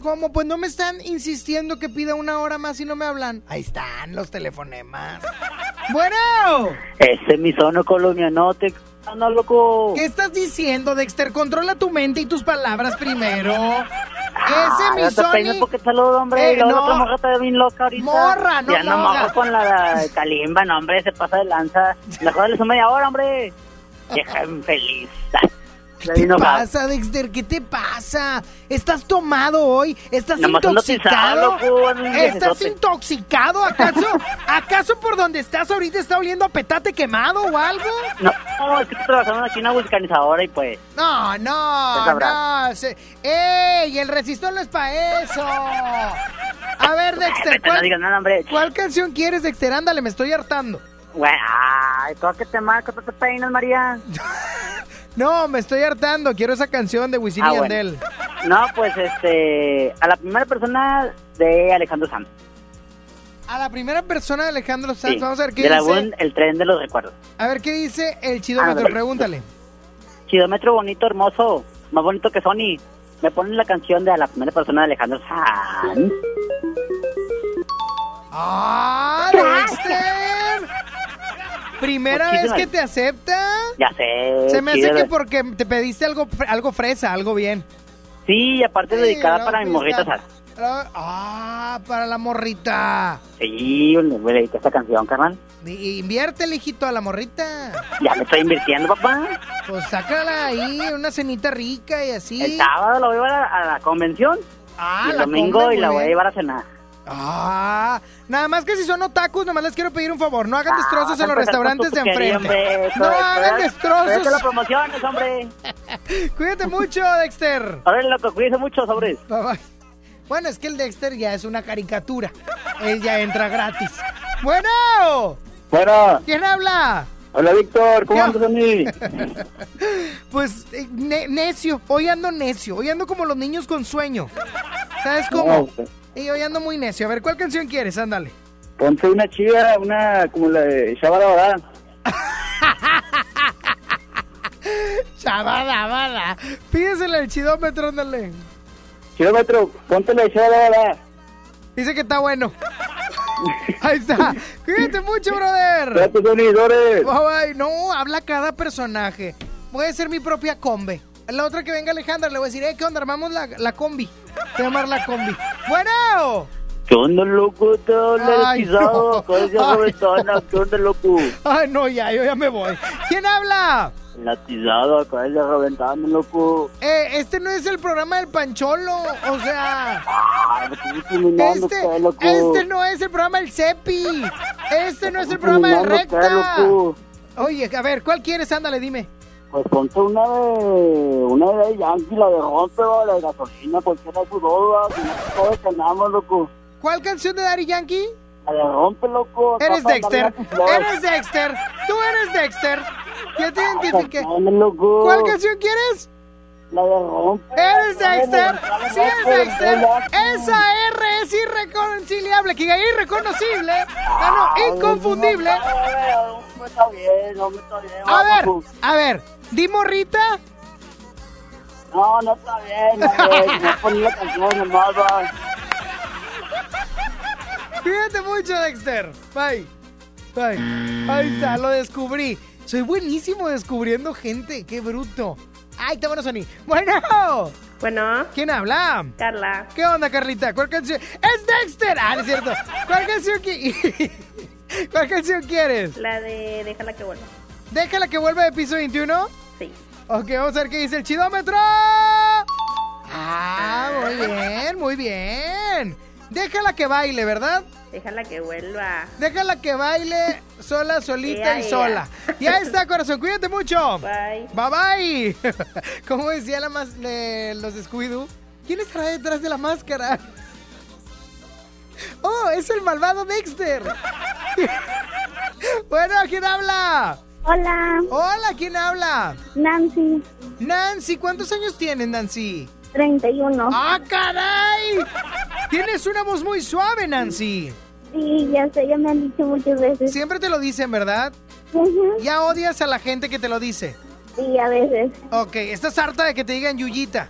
¿Cómo? Pues no me están insistiendo que pida una hora más y no me hablan. Ahí están los telefonemas. Bueno. Ese es mi sono colombianote, no loco. ¿Qué estás diciendo, Dexter? Controla tu mente y tus palabras primero. Ah, Ese mi no te peines Sony. porque saludo, hombre. Eh, y luego no. la otra morra está bien loca ahorita. Morra, no Ya no morra. mojo con la de Kalimba, no, hombre, se pasa de lanza. La joda le son media hora, hombre. Vieja infeliz. ¿Qué te pasa, Dexter? ¿Qué te pasa? ¿Estás tomado hoy? ¿Estás Nomás intoxicado? loco, ¿Estás intoxicado? ¿Acaso, ¿Acaso por donde estás ahorita está oliendo a petate quemado o algo? No, no, estoy trabajando aquí en una vulcanizadora y pues. No, no, no. se- ¡Ey! El resistor no es para eso. A ver, Dexter, no ¿cuál, digas nada, hombre. ¿cuál canción quieres, Dexter? Ándale, me estoy hartando. Güey, ay, todo que te marco, tú te peinas, María. No, me estoy hartando. Quiero esa canción de Wisin Ah, y bueno. Yandel. No, pues este. A la primera persona de Alejandro Sanz. A la primera persona de Alejandro Sanz, Sí, vamos a ver qué dice. El tren de los recuerdos. A ver qué dice el chidómetro, Ándale. pregúntale. Kilómetro bonito, hermoso. Más bonito que Sony. Me ponen la canción de a la primera persona de Alejandro Sanz. ¡Ah, Dexter! ¿Primera vez que te acepta? Ya sé. Se me hace que porque te pediste algo, algo fresa, algo bien. Sí, y aparte Sí, dedicada no, para mi morrita. Ah, para la morrita. Sí, le le dediqué esta canción, carnal. Invierte, hijito, a la morrita. Ya le estoy invirtiendo, papá. Pues sácala ahí, una cenita rica y así. El sábado la voy a llevar a, la convención. Ah, y el domingo y la voy a llevar a cenar. Ah, nada más que si son otakus, nomás les quiero pedir un favor. No hagan Ah, destrozos en los a restaurantes de enfrente. hombre. No hagan todavía- todavía te lo destrozos. promociones, hombre. Cuídate mucho, Dexter. Ahora loco, cuídese mucho, sobres. Bye, bye. Bueno, es que el Dexter ya es una caricatura. Él ya entra gratis. Bueno, Bueno, ¿quién habla? hola Víctor, ¿cómo ¿Qué? andas a mí? Pues eh, ne- necio, hoy ando necio, hoy ando como los niños con sueño. ¿Sabes No, cómo? Y hoy ando muy necio. A ver, ¿cuál canción quieres? Ándale. ponte una chida, una como la de Shabada Bada. Chabada, bada. Pídesela el chidómetro, ándale. Kilómetro, ponte la de Shabada Bada. Dice que está bueno. Ahí está. Cuídate mucho, brother. Cuídate, sonidores. Bye, bye. No, habla cada personaje. Voy a ser mi propia combe. La otra que venga Alejandra le voy a decir, eh, ¿qué onda? Armamos la, la combi. Te llamar la combi. Bueno. ¿Qué onda, loco? Te habla Ay, pisado. ¿Qué onda, loco? Ay, no, ya, yo ya me voy. ¿Quién habla? La pisada, acá es la ventana, loco. Eh, este no es el programa del Pancholo. O sea, discriminando, este, loco. este no es el programa del Cepi. Este no es el programa del Recta. Oye, a ver, ¿cuál quieres? Ándale, dime. Pues ponte una de. Una de Yankee, la de Rompe, o la de gasolina, cualquiera de sus dos, que andamos, loco. ¿Cuál canción de Daddy Yankee? La de Rompe, loco. Eres Dexter. Eres Dexter. Tú eres Dexter. Ya te identifiqué. Dame, loco. ¿Cuál canción quieres? Rompe. ¿Eres Dexter? Sí, es Dexter. Esa R es irreconciliable, que irreconocible. Ah, no, inconfundible. No no. A ver, a ver, ¿di morrita? No, no está bien, no, no la canción nomás. Cuídate mucho, Dexter. Bye. Bye. Ahí está, lo descubrí. Soy buenísimo descubriendo gente. Qué bruto. Ay, está bueno, Sony. Bueno. Bueno. ¿Quién habla? Carla. ¿Qué onda, Carlita? ¿Cuál canción? ¡Es Dexter! Ah, no es cierto. ¿Cuál canción, qui- ¿Cuál canción quieres? La de Déjala que vuelva. ¿Déjala que vuelva de piso 21? Sí. Ok, vamos a ver qué dice el chidómetro. Ah, muy bien, muy bien. Déjala que baile, ¿verdad? Déjala que vuelva. Déjala que baile sola, solita y sola. Ya está, corazón. Cuídate mucho. Bye. Bye bye. Como decía la más, le- los de Scooby-Doo, ¿quién estará detrás de la máscara? Oh, es el malvado Dexter. bueno, ¿quién habla? Hola. Hola, ¿quién habla? Nancy. Nancy, ¿cuántos años tienes, Nancy? 31. ¡Ah, caray! Tienes una voz muy suave, Nancy. Sí, ya sé, ya me han dicho muchas veces. Siempre te lo dicen, ¿verdad? Ya odias a la gente que te lo dice. Sí, a veces. Ok, ¿estás harta de que te digan Yuyita?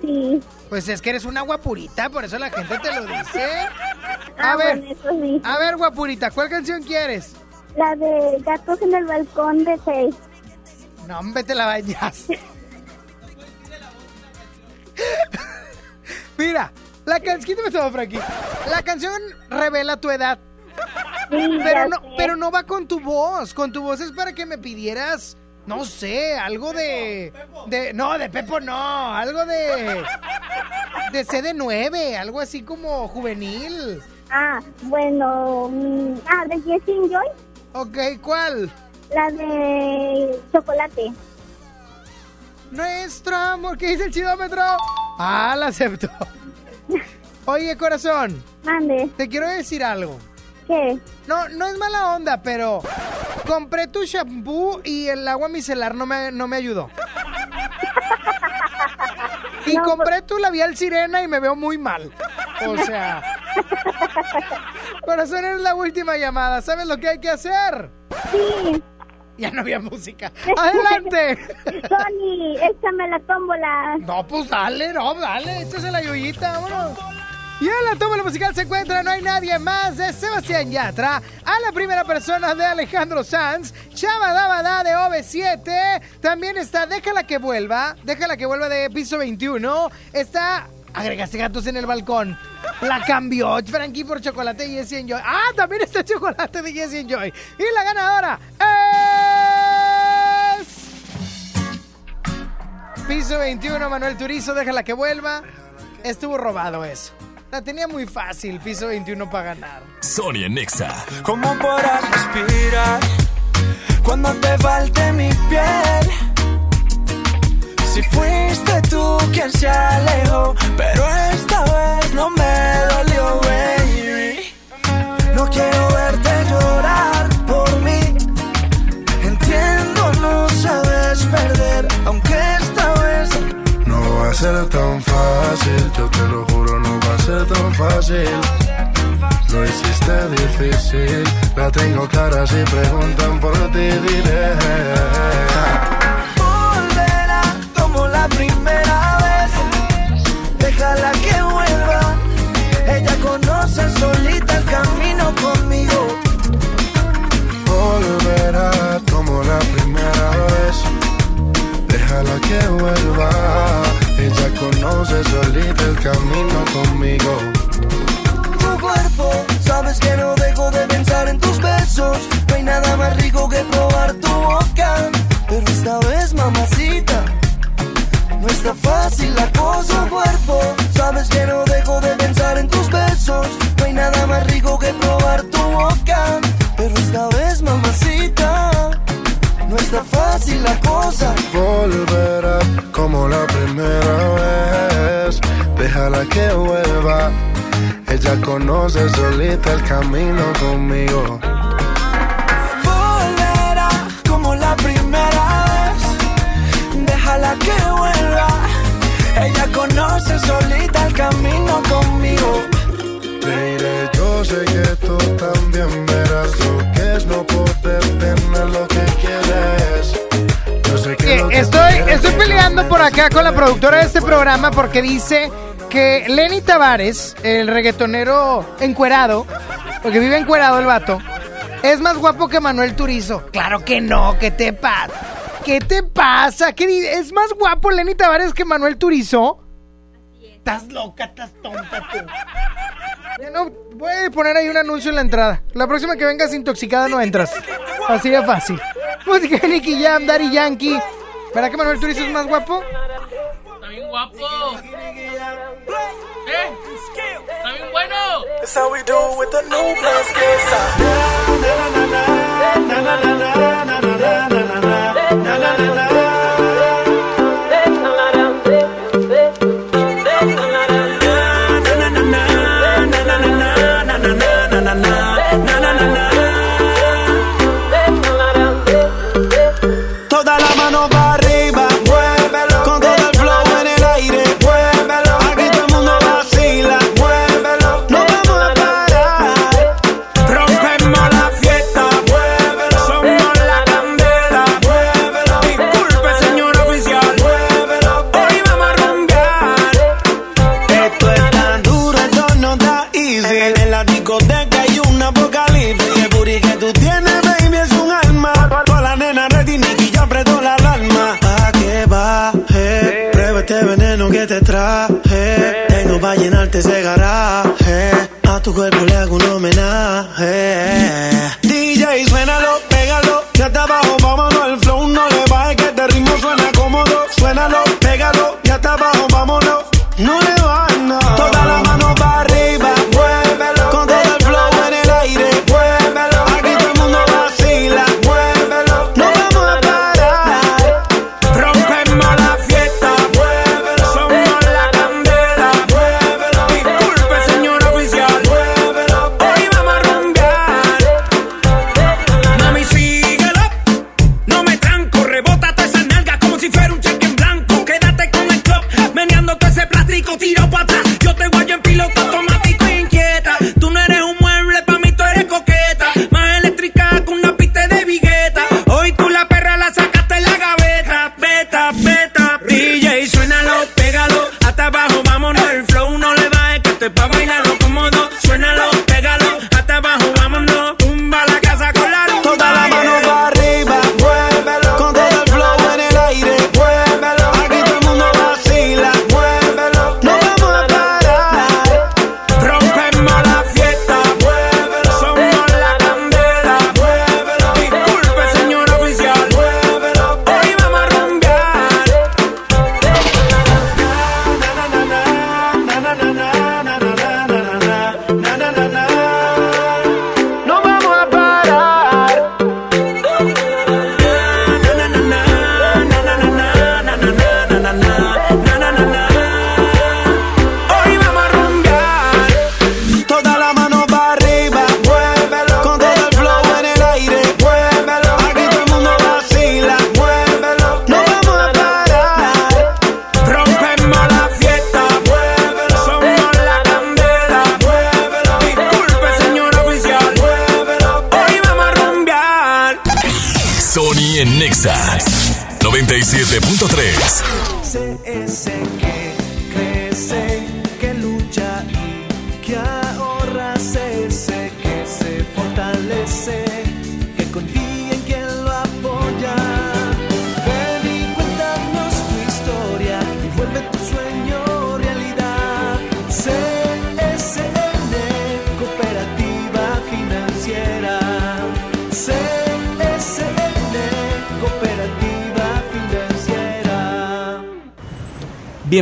Sí. Pues es que eres una guapurita, por eso la gente te lo dice. Ah, A ver, bueno, eso sí. a ver, guapurita, ¿cuál canción quieres? La de Gatos en el balcón de seis. No, hombre, te la bañaste. Mira, la canción... Quítame todo aquí. La canción revela tu edad. Sí, pero no, pero no va con tu voz. Con tu voz es para que me pidieras, no sé, algo de. de no, de Pepo no. Algo de. de CD9, algo así como juvenil. Ah, bueno. Ah, de Jessie Joy. Ok, ¿cuál? La de chocolate. Nuestro amor, ¿qué dice el chidómetro? Ah, la acepto. Oye, corazón. Mande. Te quiero decir algo. ¿Qué? No, no es mala onda, pero compré tu shampoo y el agua micelar no me, no me ayudó. Y compré tu labial sirena y me veo muy mal. O sea. Corazón, es la última llamada. ¿Sabes lo que hay que hacer? Sí. Ya no había música. ¡Adelante! Sony, échame la tómbola. No, pues dale, no, dale. Échase la yoyita, vámonos. Y en la tómbola musical se encuentra No hay nadie más de Sebastián Yatra, a la primera persona de Alejandro Sanz, Chava Dabada de OV7, también está Déjala que vuelva, Déjala que vuelva de piso 21, está Agregaste gatos en el balcón. La cambió Frankie por chocolate y Jesse Enjoy. Ah, también está chocolate de Jesse Enjoy. Y la ganadora Piso 21, Manuel Turizo, déjala que vuelva. Estuvo robado eso. La tenía muy fácil, piso 21 para ganar. Sony en Nexa. ¿Cómo podrás respirar cuando te falte mi piel? Si fuiste tú quien se alejó, pero esta vez no me dolió, baby. No quiero verte llorar va a ser tan fácil, yo te lo juro, no va a ser tan fácil. Lo hiciste difícil, la tengo clara si preguntan por ti diré. volverá como la primera vez. Déjala que vuelva. Ella conoce solita el camino conmigo. Volverá como la primera vez. Déjala que vuelva. Ella conoce solita el camino conmigo. Tu cuerpo, sabes que no dejo de pensar en tus besos. No hay nada más rico que probar tu boca. Pero esta vez, mamacita, no está fácil la cosa, cuerpo. Sabes que no dejo de pensar en tus besos. No hay nada más rico que probar tu boca. Pero esta vez, mamacita, no está fácil la cosa. Volverá como la primera vez. Déjala que vuelva. Ella conoce solita el camino conmigo. Volverá como la primera vez. Déjala que vuelva. Ella conoce solita el camino conmigo. Mire, yo sé que tú también verás lo que es no poder tenerlo eh, estoy, estoy peleando por acá con la productora de este programa porque dice que Lenny Tavares, el reggaetonero encuerado, porque vive encuerado el vato, es más guapo que Manuel Turizo. Claro que no, ¿qué te pasa? ¿Qué te pasa? ¿Qué ¿Es más guapo Lenny Tavares que Manuel Turizo? Estás loca, estás tonta tú. No, voy a poner ahí un anuncio en la entrada. La próxima que vengas intoxicada no entras. Así de fácil. Música de Nicky Jam, Daddy Yankee. ¿Verdad que Manuel Turizo es más guapo? Está bien guapo. ¿Eh? Está bien bueno. That's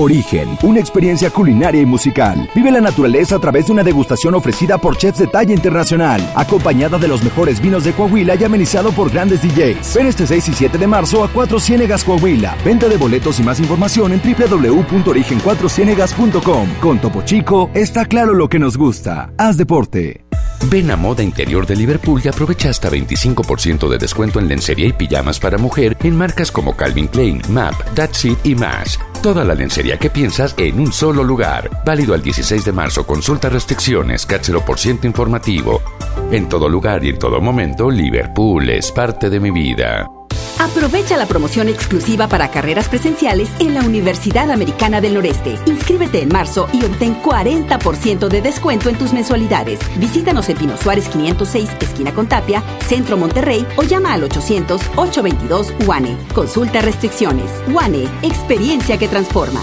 Origen, una experiencia culinaria y musical. Vive la naturaleza a través de una degustación ofrecida por chefs de talla internacional, acompañada de los mejores vinos de Coahuila y amenizado por grandes DJs. Ven este 6 y 7 de marzo a Cuatro Ciénegas Coahuila. Venta de boletos y más información en www.origen4cienegas.com. Con Topo Chico, está claro lo que nos gusta. Haz deporte. Ven a Moda Interior de Liverpool y aprovecha hasta 25% de descuento en lencería y pijamas para mujer en marcas como Calvin Klein, MAP, That's It y más. Toda la lencería que piensas en un solo lugar. Válido al 16 de marzo. Consulta restricciones, por ciento informativo. En todo lugar y en todo momento, Liverpool es parte de mi vida. Aprovecha la promoción exclusiva para carreras presenciales en la Universidad Americana del Noreste. Inscríbete en marzo y obtén 40% de descuento en tus mensualidades. Visítanos en Pino Suárez 506, esquina con Tapia, Centro Monterrey o llama al 800-822 UANE. Consulta restricciones. UANE, experiencia que transforma.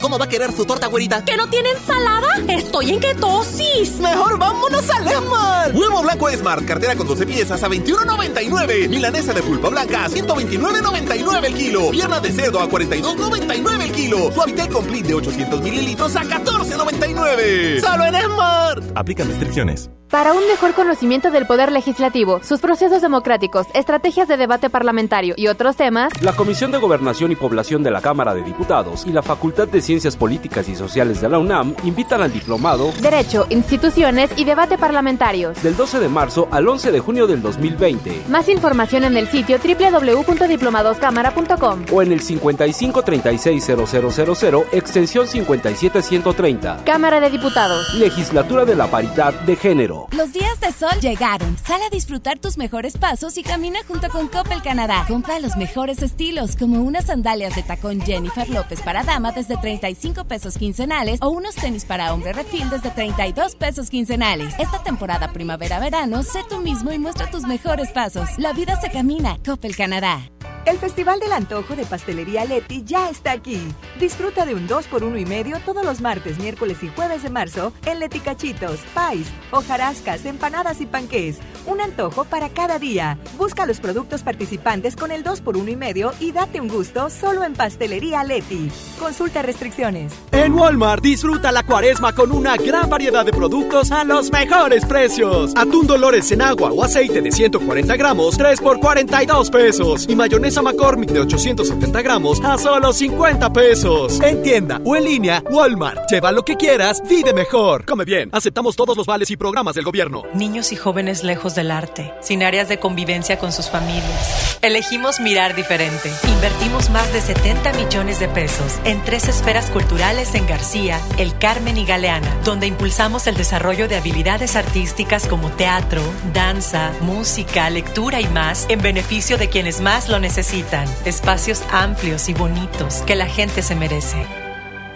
¿Cómo va a querer su torta, güerita? ¿Que no tiene ensalada? Estoy en ketosis. Mejor vámonos a Esmar. Huevo blanco Esmar, cartera con 12 piezas a 21.99. Milanesa de pulpa blanca a 129.99 el kilo. Pierna de cerdo a 42.99 el kilo. Suavitel Complete de 800 mililitros a 14.99. ¡Solo en Esmar! Aplican restricciones. Para un mejor conocimiento del Poder Legislativo, sus procesos democráticos, estrategias de debate parlamentario y otros temas, la Comisión de Gobernación y Población de la Cámara de Diputados y la Facultad de Ciencias Políticas y Sociales de la UNAM invitan al diplomado Derecho, Instituciones y Debate Parlamentarios del 12 de marzo al 11 de junio del 2020. Más información en el sitio www.diplomadoscámara.com o en el 55360000 extensión 57130. Cámara de Diputados. Legislatura de la Paridad de Género. Los días de sol llegaron. Sal a disfrutar tus mejores pasos y camina junto con Coppel Canadá. Compra los mejores estilos, como unas sandalias de tacón Jennifer López para dama desde 35 pesos quincenales o unos tenis para hombre refil desde 32 pesos quincenales. Esta temporada primavera-verano, sé tú mismo y muestra tus mejores pasos. La vida se camina. Coppel Canadá. El Festival del Antojo de Pastelería Leti ya está aquí. Disfruta de un 2 por 1 y medio todos los martes, miércoles y jueves de marzo en Leti Cachitos, Pais, hojarascas, empanadas y panqués. Un antojo para cada día. Busca los productos participantes con el 2 por 1 y medio y date un gusto solo en Pastelería Leti. Consulta restricciones. En Walmart disfruta la cuaresma con una gran variedad de productos a los mejores precios. Atún Dolores en agua o aceite de 140 gramos, 3 por 42 pesos. Y mayonesa McCormick de 870 gramos a solo 50 pesos. En tienda o en línea, Walmart. Lleva lo que quieras, vive mejor. Come bien. Aceptamos todos los vales y programas del gobierno. Niños y jóvenes lejos del arte, sin áreas de convivencia con sus familias. Elegimos mirar diferente. Invertimos más de 70 millones de pesos en tres esferas culturales en García, El Carmen y Galeana, donde impulsamos el desarrollo de habilidades artísticas como teatro, danza, música, lectura y más en beneficio de quienes más lo necesitan espacios amplios y bonitos que la gente se merece.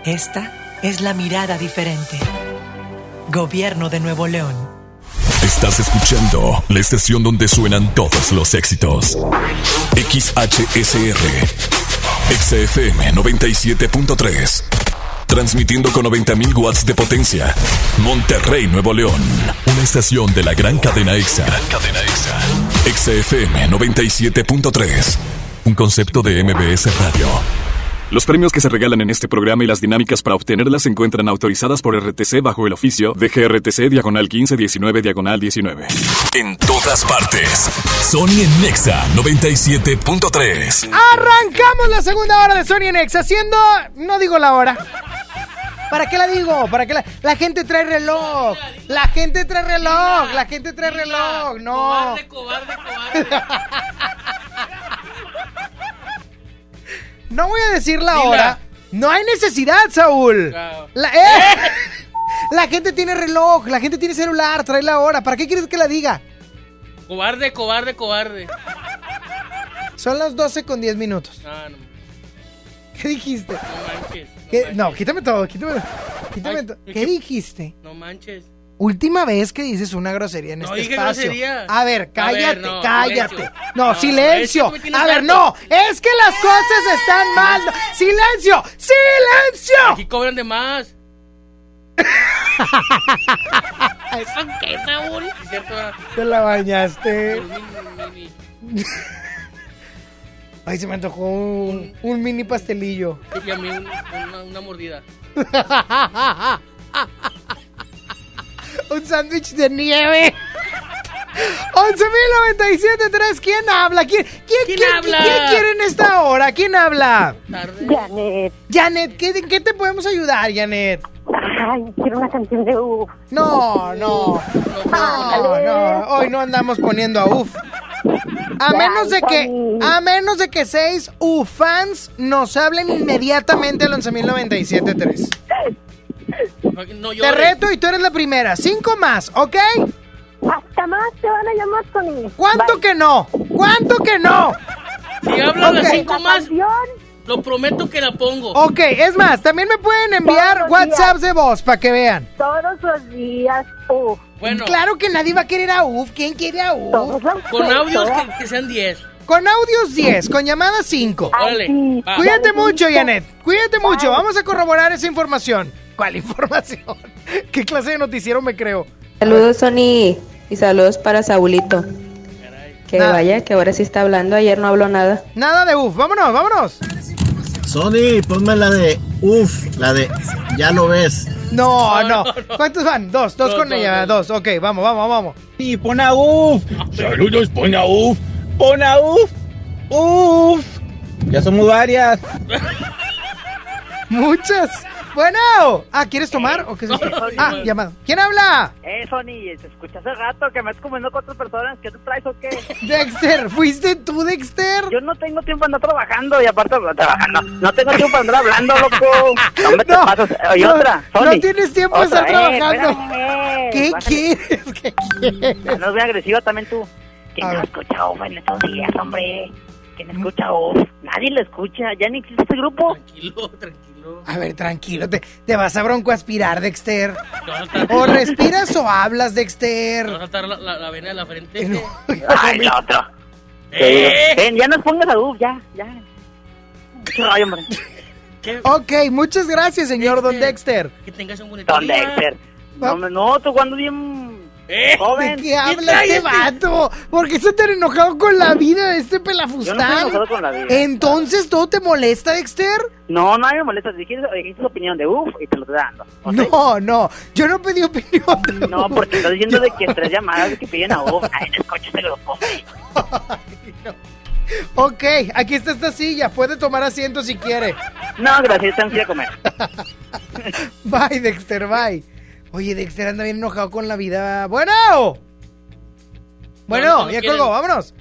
Esta es la mirada diferente. Gobierno de Nuevo León. Estás escuchando la estación donde suenan todos los éxitos. XHSR. XFM 97.3. Transmitiendo con 90.000 watts de potencia. Monterrey, Nuevo León. Una estación de la gran cadena EXA. Cadena EXA. XFM 97.3. Un concepto de MBS Radio. Los premios que se regalan en este programa y las dinámicas para obtenerlas se encuentran autorizadas por RTC bajo el oficio de GRTC Diagonal 1519 Diagonal 19. En todas partes. Sony en Nexa 97.3. Arrancamos la segunda hora de Sony en Nexa, haciendo. No digo la hora. ¿Para qué la digo? ¿Para qué la, la gente trae reloj? La gente trae reloj. La gente trae reloj. No. Cobarde, cobarde, cobarde. No voy a decir la hora. No hay necesidad, Saúl. La, ¡eh! la gente tiene reloj, la gente tiene celular, trae la hora. ¿Para qué quieres que la diga? Cobarde, cobarde, cobarde. Son las 12 con 10 minutos. Ah, no. ¿Qué dijiste? No manches. ¿Qué? No, quítame todo, quítame, todo. ¿qué- ¿Qué dijiste? No manches. Última vez que dices una grosería en No este dije espacio. grosería. A ver, A ver, cállate, no, cállate. silencio. No, No, silencio. A ver, no, es que las cosas están mal. Silencio, silencio. Aquí cobran de más. ¿Eso qué, ¿verdad? Te la bañaste. Un mini- mini- Ay, se me antojó un, un mini pastelillo. Y a mí un- una, una mordida. un sándwich de nieve. 11.097.3, ¿quién habla? ¿Quién, quién, ¿Quién quién- habla? ¿Quién quiere en esta hora? ¿Quién habla? Janet. Janet, ¿qué, ¿en qué te podemos ayudar, Janet? Ay, quiero una canción de UF. No, no, no, no, hoy no andamos poniendo a UF. A menos de que, a menos de que seis UFans nos hablen inmediatamente al 11.097.3. No Te reto y tú eres la primera. Cinco más, ¿ok? Hasta más te van a llamar, Tony. ¿Cuánto que no? ¿Cuánto que no? Si hablan Ok. las cinco más, lo prometo que la pongo. Ok, es más, también me pueden enviar WhatsApps de voz para que vean. Todos los días, UF. Bueno, Claro que nadie va a querer a UF. ¿Quién quiere a UF? Todos los con audios que, que sean 10. Con audios 10, con llamadas 5. Órale. sí. va. Cuídate mucho. Janet. Cuídate mucho. Vamos a corroborar esa información. ¿Cuál información? ¿Qué clase de noticiero me creo? Saludos, Sony. Y saludos para Saulito. Que Nada. vaya, que ahora sí está hablando. Ayer no habló nada. Nada de UF. Vámonos, vámonos. Sony, ponme la de Uf, la de Ya lo ves. No, No, no. no, no. ¿Cuántos van? Dos, dos Dos, con dos, ella. dos. Dos. Ok, vamos, vamos, vamos. Y pon a Uf. Saludos, pon a Uf. Pon a Uf. Uf. Ya somos varias. Muchas. Bueno. Ah, ¿quieres tomar? ¿O qué es esto? Ah, llamado. ¿Quién habla? Eh, Sony, se escucha hace rato que me estás comiendo con otras personas. ¿Qué te traes o qué? Dexter. ¿Fuiste tú, Dexter? Yo no tengo tiempo para andar trabajando y aparte trabajando. No tengo tiempo para andar hablando, loco. No me te No, pasas. Oye, no, otra, no tienes tiempo de Otra, estar eh, trabajando. espérame, ¿Qué bájale. quieres? ¿Qué quieres? No es muy agresiva también tú. ¿Quién no escucha UF en estos días, hombre? ¿Quién escucha UF? Nadie lo escucha. Ya ni existe este grupo. Tranquilo, tranquilo. A ver, tranquilo. Te, te vas a broncoaspirar, Dexter. Te va a saltar, O respiras o hablas, te Dexter. va a saltar la, la- la vena de la frente. No. Ay, el otro. ¡Eh! Ven, ya nos pongas a UF, ya, ya. Qué rollo, hombre. ¿Qué? Ok, muchas gracias, señor Don Dexter. Que tengas un bonito Don día. Dexter. No, no, tú cuando bien ¿Eh? ¿De qué habla este este? vato? ¿Por qué está tan enojado con la vida de este Yo no estoy pelafustán? enojado con la vida. Entonces, ¿todo te molesta, Dexter? No, nadie me molesta. Dijiste, dijiste tu opinión de UF y te lo estoy dando. No, no. Yo no pedí opinión. de No, porque estás diciendo de que tres llamadas de que piden a UF. Ay, no escuches el grupo. Ok, aquí está esta silla. Puede tomar asiento si quiere. No, gracias, ir a comer. Bye, Dexter, bye. Oye, Dexter anda bien enojado con la vida. Bueno. Bueno, no ya colgó, vámonos.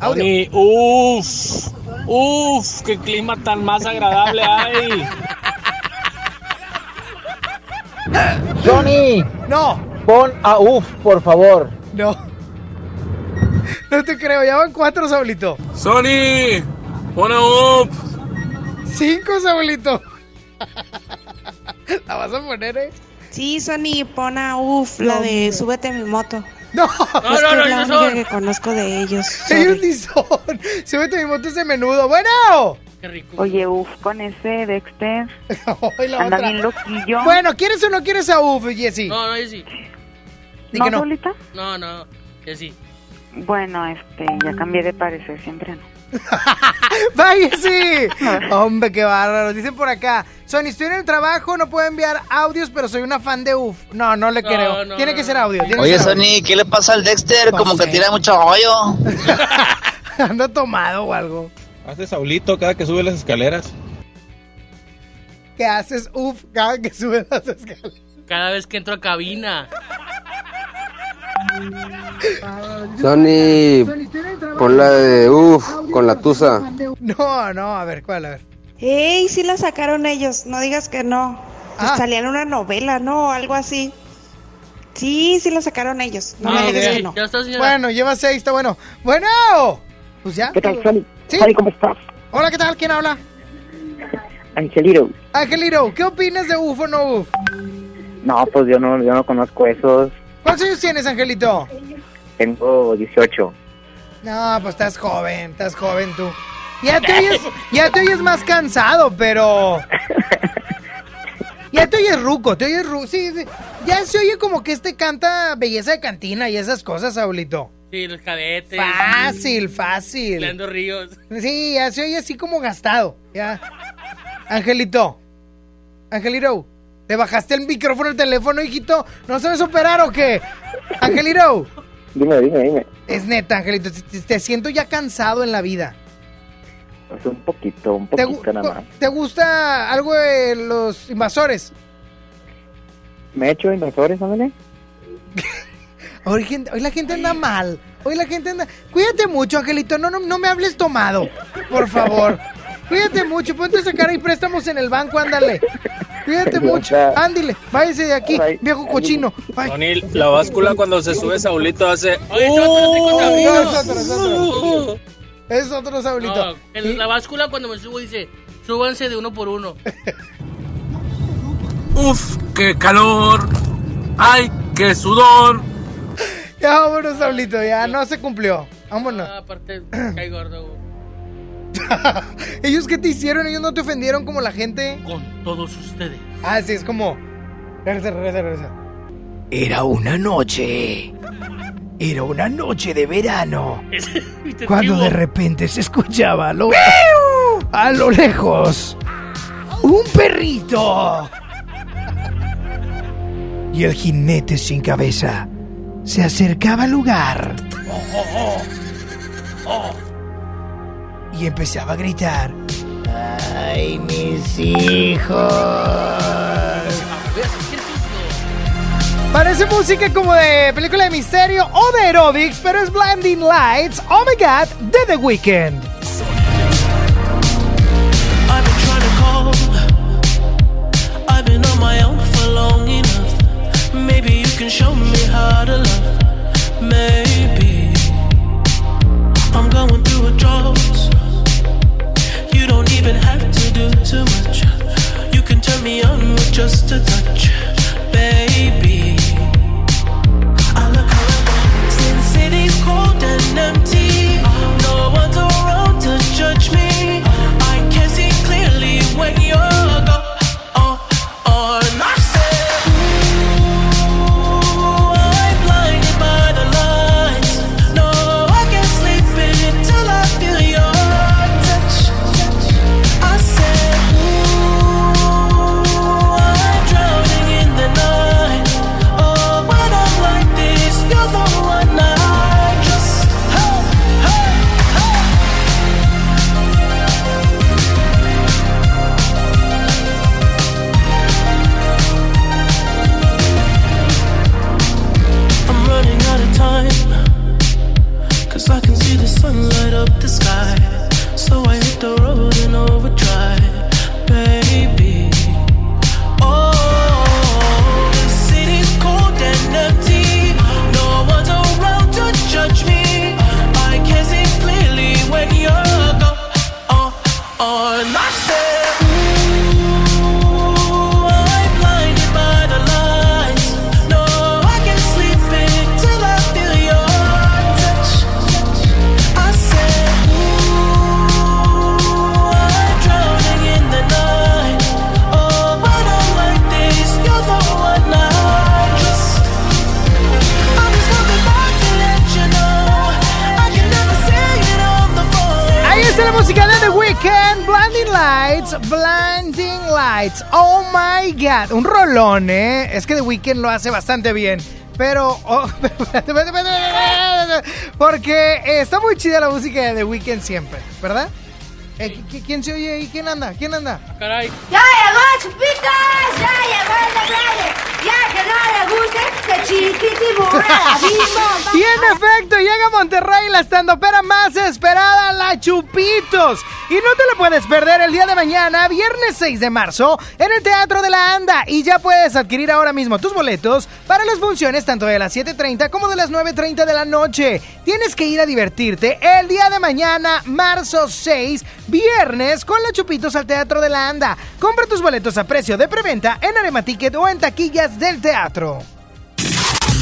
Audio. Sony, uff, uff, qué clima tan más agradable hay. Sony, No, pon a Uf, por favor. no. No te creo, ya van cuatro, Saulito. Sony, pon a up. Cinco, Saulito. ¿La vas a poner, eh? Sí, Sony, pon a UF, la de súbete a mi moto. No, No, es no, no, es la no única son. que conozco de ellos. ellos sorry. ni son. Súbete mi moto ese menudo. Bueno. Qué rico. Oye, uf, con ese Dexter. Ay, la Anda otra. bien loquillo. Bueno, ¿quieres o no quieres a UF, Jessy? No, no. Di ¿No, que no. Saulita? No, no, sí. Bueno, este, ya cambié de parecer, siempre no. ¡Vaya, sí! Hombre, qué bárbaro. Dicen por acá, Sony, estoy en el trabajo, no puedo enviar audios, pero soy una fan de UF. No, no le No, creo. no, tiene no, que ser audio. tiene Oye, ser audio. Sony, ¿qué le pasa al Dexter? Como que tira mucho rollo. Anda tomado o algo. Hace Saulito cada que sube las escaleras. ¿Qué haces UF cada que subes las escaleras? Cada vez que entro a cabina. Sony, pon la de uff con la tusa. No, no, a ver, ¿cuál? A ver. ¡Ey! Sí la sacaron ellos, no digas que no. Ah. Salía en una novela, ¿no? Algo así. Sí, sí la sacaron ellos. No Ah, me digas que no. Bueno, lleva seis, está bueno. ¡Bueno! Pues ya. ¿Qué tal, Sony? Sí. Sony, ¿cómo estás? Hola, ¿qué tal? ¿Quién habla? Angelito. Angelito, ¿qué opinas de UFO o no UFO? No, pues yo no, yo no conozco esos. ¿Cuántos años tienes, Angelito? Tengo 18. No, pues estás joven, estás joven tú. Ya te oyes, ya te oyes más cansado, pero... Ya te oyes ruco, te oyes ruco. Sí, sí. Ya se oye como que este canta belleza de cantina y esas cosas, Saulito. Sí, los cadetes. Fácil, fácil. Leandro Ríos. Sí, ya se oye así como gastado. Ya. Angelito. Angelito. ¿Le bajaste el micrófono al teléfono, hijito? ¿No sabes operar o qué? Angelito. Dime, dime, dime. Es neta, Angelito. Te, te siento ya cansado en la vida. Pues un poquito, un ¿Te, poquito nada más. ¿Te gusta algo de los invasores? ¿Me he hecho invasores, ándale? Hoy la gente anda mal. Hoy la gente anda... Cuídate mucho, Angelito. No, no, no me hables tomado. Por favor. Cuídate mucho. Ponte a sacar ahí préstamos en el banco. Ándale. Cuídate mucho. Ándile. Váyase de aquí, viejo cochino. Bye. Tony, la báscula cuando se sube Saulito hace. Oye, es otro, tengo un amigo. No, es otro, es otro. Es otro Saulito. No, en la báscula cuando me subo dice, súbanse de uno por uno. Uf, qué calor. Ay, qué sudor. Ya vámonos, Saulito. Ya no se cumplió. Vámonos. Ah, aparte, cae gordo. ¿Ellos qué te hicieron? ¿Ellos no te ofendieron como la gente? Con todos ustedes. Ah, sí, es como... Regresa, regresa, regresa. Era una noche. Era una noche de verano. ¿Viste, Cuando de repente se escuchaba a lo, a lo lejos un perrito. Y el jinete sin cabeza se acercaba al lugar y empezaba a gritar. ¡Ay, mis hijos! Parece música como de película de misterio o de aerobics, pero es Blinding Lights, Oh My God, de The Weeknd. I've been trying to call. I've been on my own for long enough. Maybe you can show me how to love. Maybe I'm going through a drought. Even have to do too much. You can turn me on with just a touch, baby. I look around, since city's cold and empty. Lights, Blinding Lights. Oh my god, un rolón, ¿eh? Es que The Weeknd lo hace bastante bien. Pero, oh, porque está muy chida la música de The Weeknd siempre, ¿verdad? Eh, ¿qui- qui- ¿Quién se oye ahí? ¿Quién anda? ¿Quién anda? Caray. ¡Ya llegó, chupitos! ¡Ya llegó el de! Ya que no le guste, que chiquitibum. Y en efecto, llega a Monterrey la estandopera más esperada, la Chupitos. Y no te la puedes perder el día de mañana, viernes 6 de marzo, en el Teatro de la Anda. Y ya puedes adquirir ahora mismo tus boletos para las funciones tanto de las 7.30 como de las 9.30 de la noche. Tienes que ir a divertirte el día de mañana, marzo 6, viernes, con la Chupitos al Teatro de la Anda. Compra tus boletos a precio de preventa en Arema Ticket o en taquillas del teatro.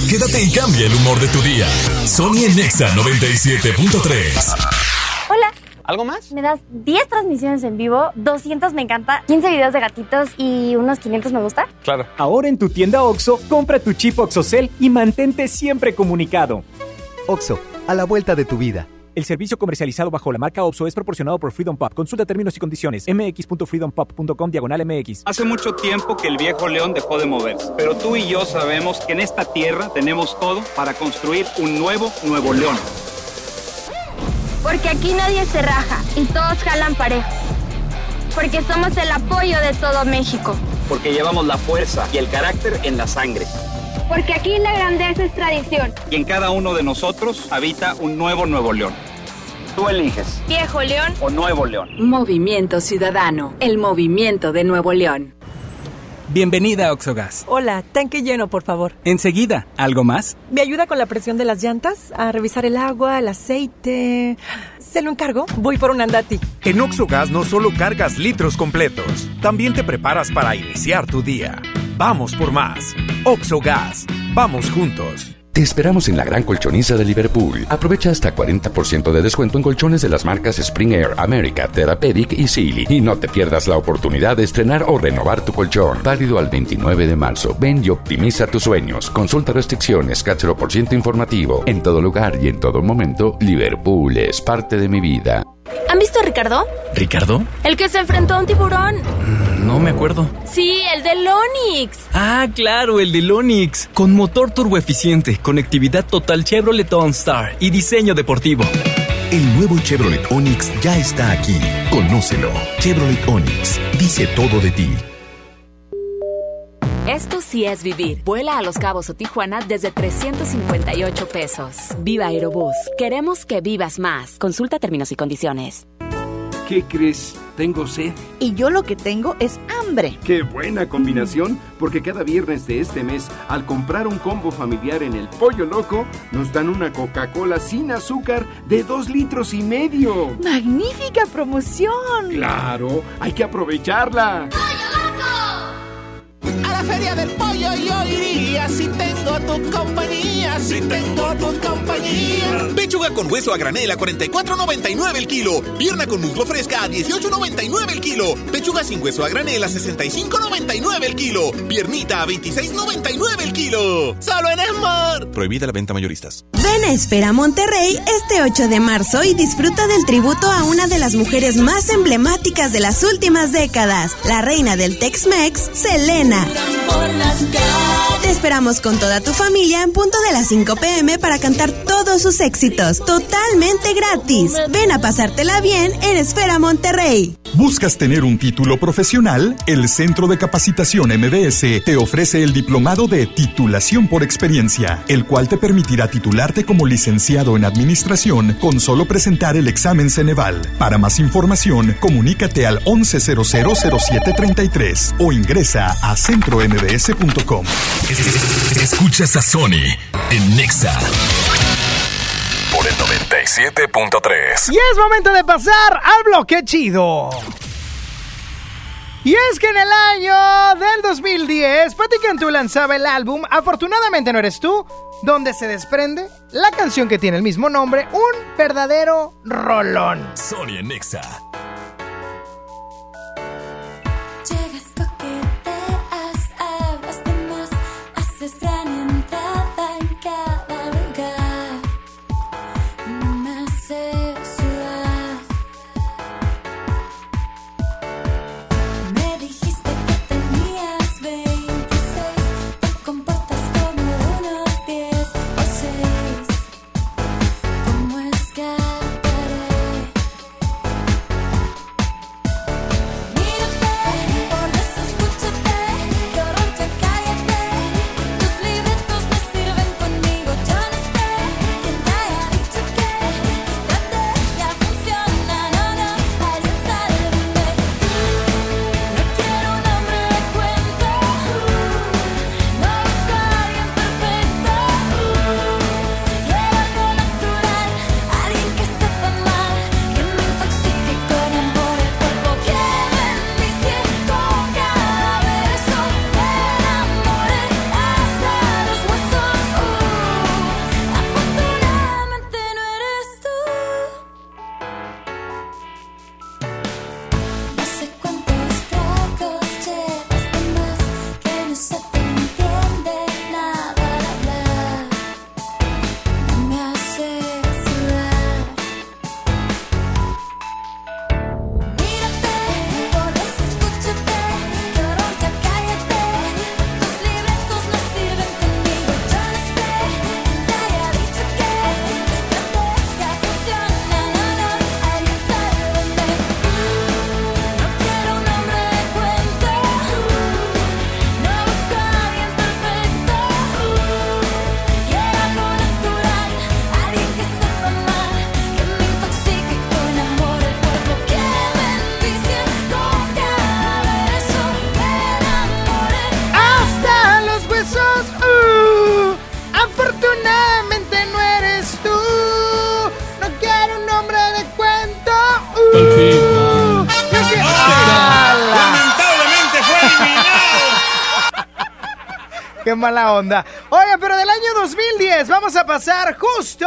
Quédate y cambia el humor de tu día. Sony en Nexa 97.3. Hola. ¿Algo más? Me das 10 transmisiones en vivo, 200 me encanta, 15 videos de gatitos y unos 500 me gusta. Claro. Ahora en tu tienda OXO, compra tu chip OXOCEL y mantente siempre comunicado. OXO, a la vuelta de tu vida. El servicio comercializado bajo la marca OPSO es proporcionado por Freedom Pop. Consulta términos y condiciones. mx.freedompop.com diagonal mx. Hace mucho tiempo que el viejo león dejó de moverse, pero tú y yo sabemos que en esta tierra tenemos todo para construir un nuevo Nuevo León. Porque aquí nadie se raja y todos jalan parejo. Porque somos el apoyo de todo México. Porque llevamos la fuerza y el carácter en la sangre. Porque aquí la grandeza es tradición. Y en cada uno de nosotros habita un nuevo Nuevo León. Tú eliges. Viejo León o Nuevo León. Movimiento Ciudadano, el movimiento de Nuevo León. Bienvenida a Oxogas. Hola, tanque lleno, por favor. Enseguida, ¿algo más? ¿Me ayuda con la presión de las llantas? A revisar el agua, el aceite. ¿Se lo encargo? Voy por un andati. En Oxogas no solo cargas litros completos, también te preparas para iniciar tu día. Vamos por más. Oxogas. Vamos juntos. Te esperamos en la gran colchoniza de Liverpool. Aprovecha hasta 40% de descuento en colchones de las marcas Spring Air, America, Therapeutic y Sealy. Y no te pierdas la oportunidad de estrenar o renovar tu colchón. Válido al 29 de marzo. Ven y optimiza tus sueños. Consulta restricciones, cáchero por ciento informativo. En todo lugar y en todo momento, Liverpool es parte de mi vida. ¿Han visto a Ricardo? ¿Ricardo? El que se enfrentó a un tiburón. No me acuerdo. Sí, el del Onix. Ah, claro, el del Onix. Con motor turboeficiente, conectividad total Chevrolet OnStar y diseño deportivo. El nuevo Chevrolet Onix ya está aquí. Conócelo. Chevrolet Onix. Dice todo de ti. Esto sí es vivir. Vuela a Los Cabos o Tijuana desde 358 pesos. Viva Aerobús. Queremos que vivas más. Consulta términos y condiciones. ¿Qué crees? Tengo sed. Y yo lo que tengo es hambre. Qué buena combinación, porque cada viernes de este mes, al comprar un combo familiar en el Pollo Loco, nos dan una Coca-Cola sin azúcar de dos litros y medio. ¡Magnífica promoción! Claro, hay que aprovecharla. A la feria del pollo yo iría si tengo tu compañía, si tengo tu compañía. Pechuga con hueso a granel a 44.99 el kilo. Pierna con muslo fresca a 18.99 el kilo. Pechuga sin hueso a granel a 65.99 el kilo. Piernita a 26.99 el kilo. Solo en Esmar. Prohibida la venta mayoristas. Ven a Espera Monterrey este 8 de marzo y disfruta del tributo a una de las mujeres más emblemáticas de las últimas décadas, la reina del Tex-Mex, Selena. Te esperamos con toda tu familia en punto de las 5 pm para cantar todos sus éxitos, totalmente gratis. Ven a pasártela bien en Esfera Monterrey. ¿Buscas tener un título profesional? El Centro de Capacitación MBS te ofrece el diplomado de titulación por experiencia, el cual te permitirá titularte como licenciado en administración con solo presentar el examen Ceneval. Para más información, comunícate al 11000733 o ingresa a centrombs.com. Escuchas a Sony en Nexa por el 97.3. Y es momento de pasar al bloque chido. Y es que en el año del 2010, Patti Cantú lanzaba el álbum Afortunadamente no eres tú, donde se desprende la canción que tiene el mismo nombre, un verdadero rolón. Sony en Nexa. Mala onda. Oye, pero del año 2010 vamos a pasar justo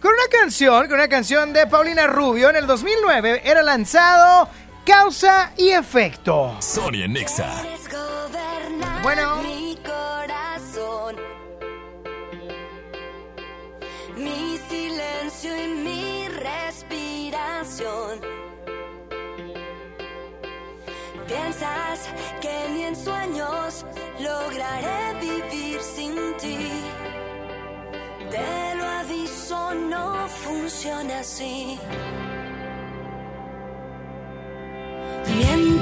con una canción, con una canción de Paulina Rubio. En el 2009 era lanzado Causa y Efecto. Sonia Nexa. Bueno. Que ni en sueños lograré vivir sin ti. Te lo aviso, no funciona así. Mientes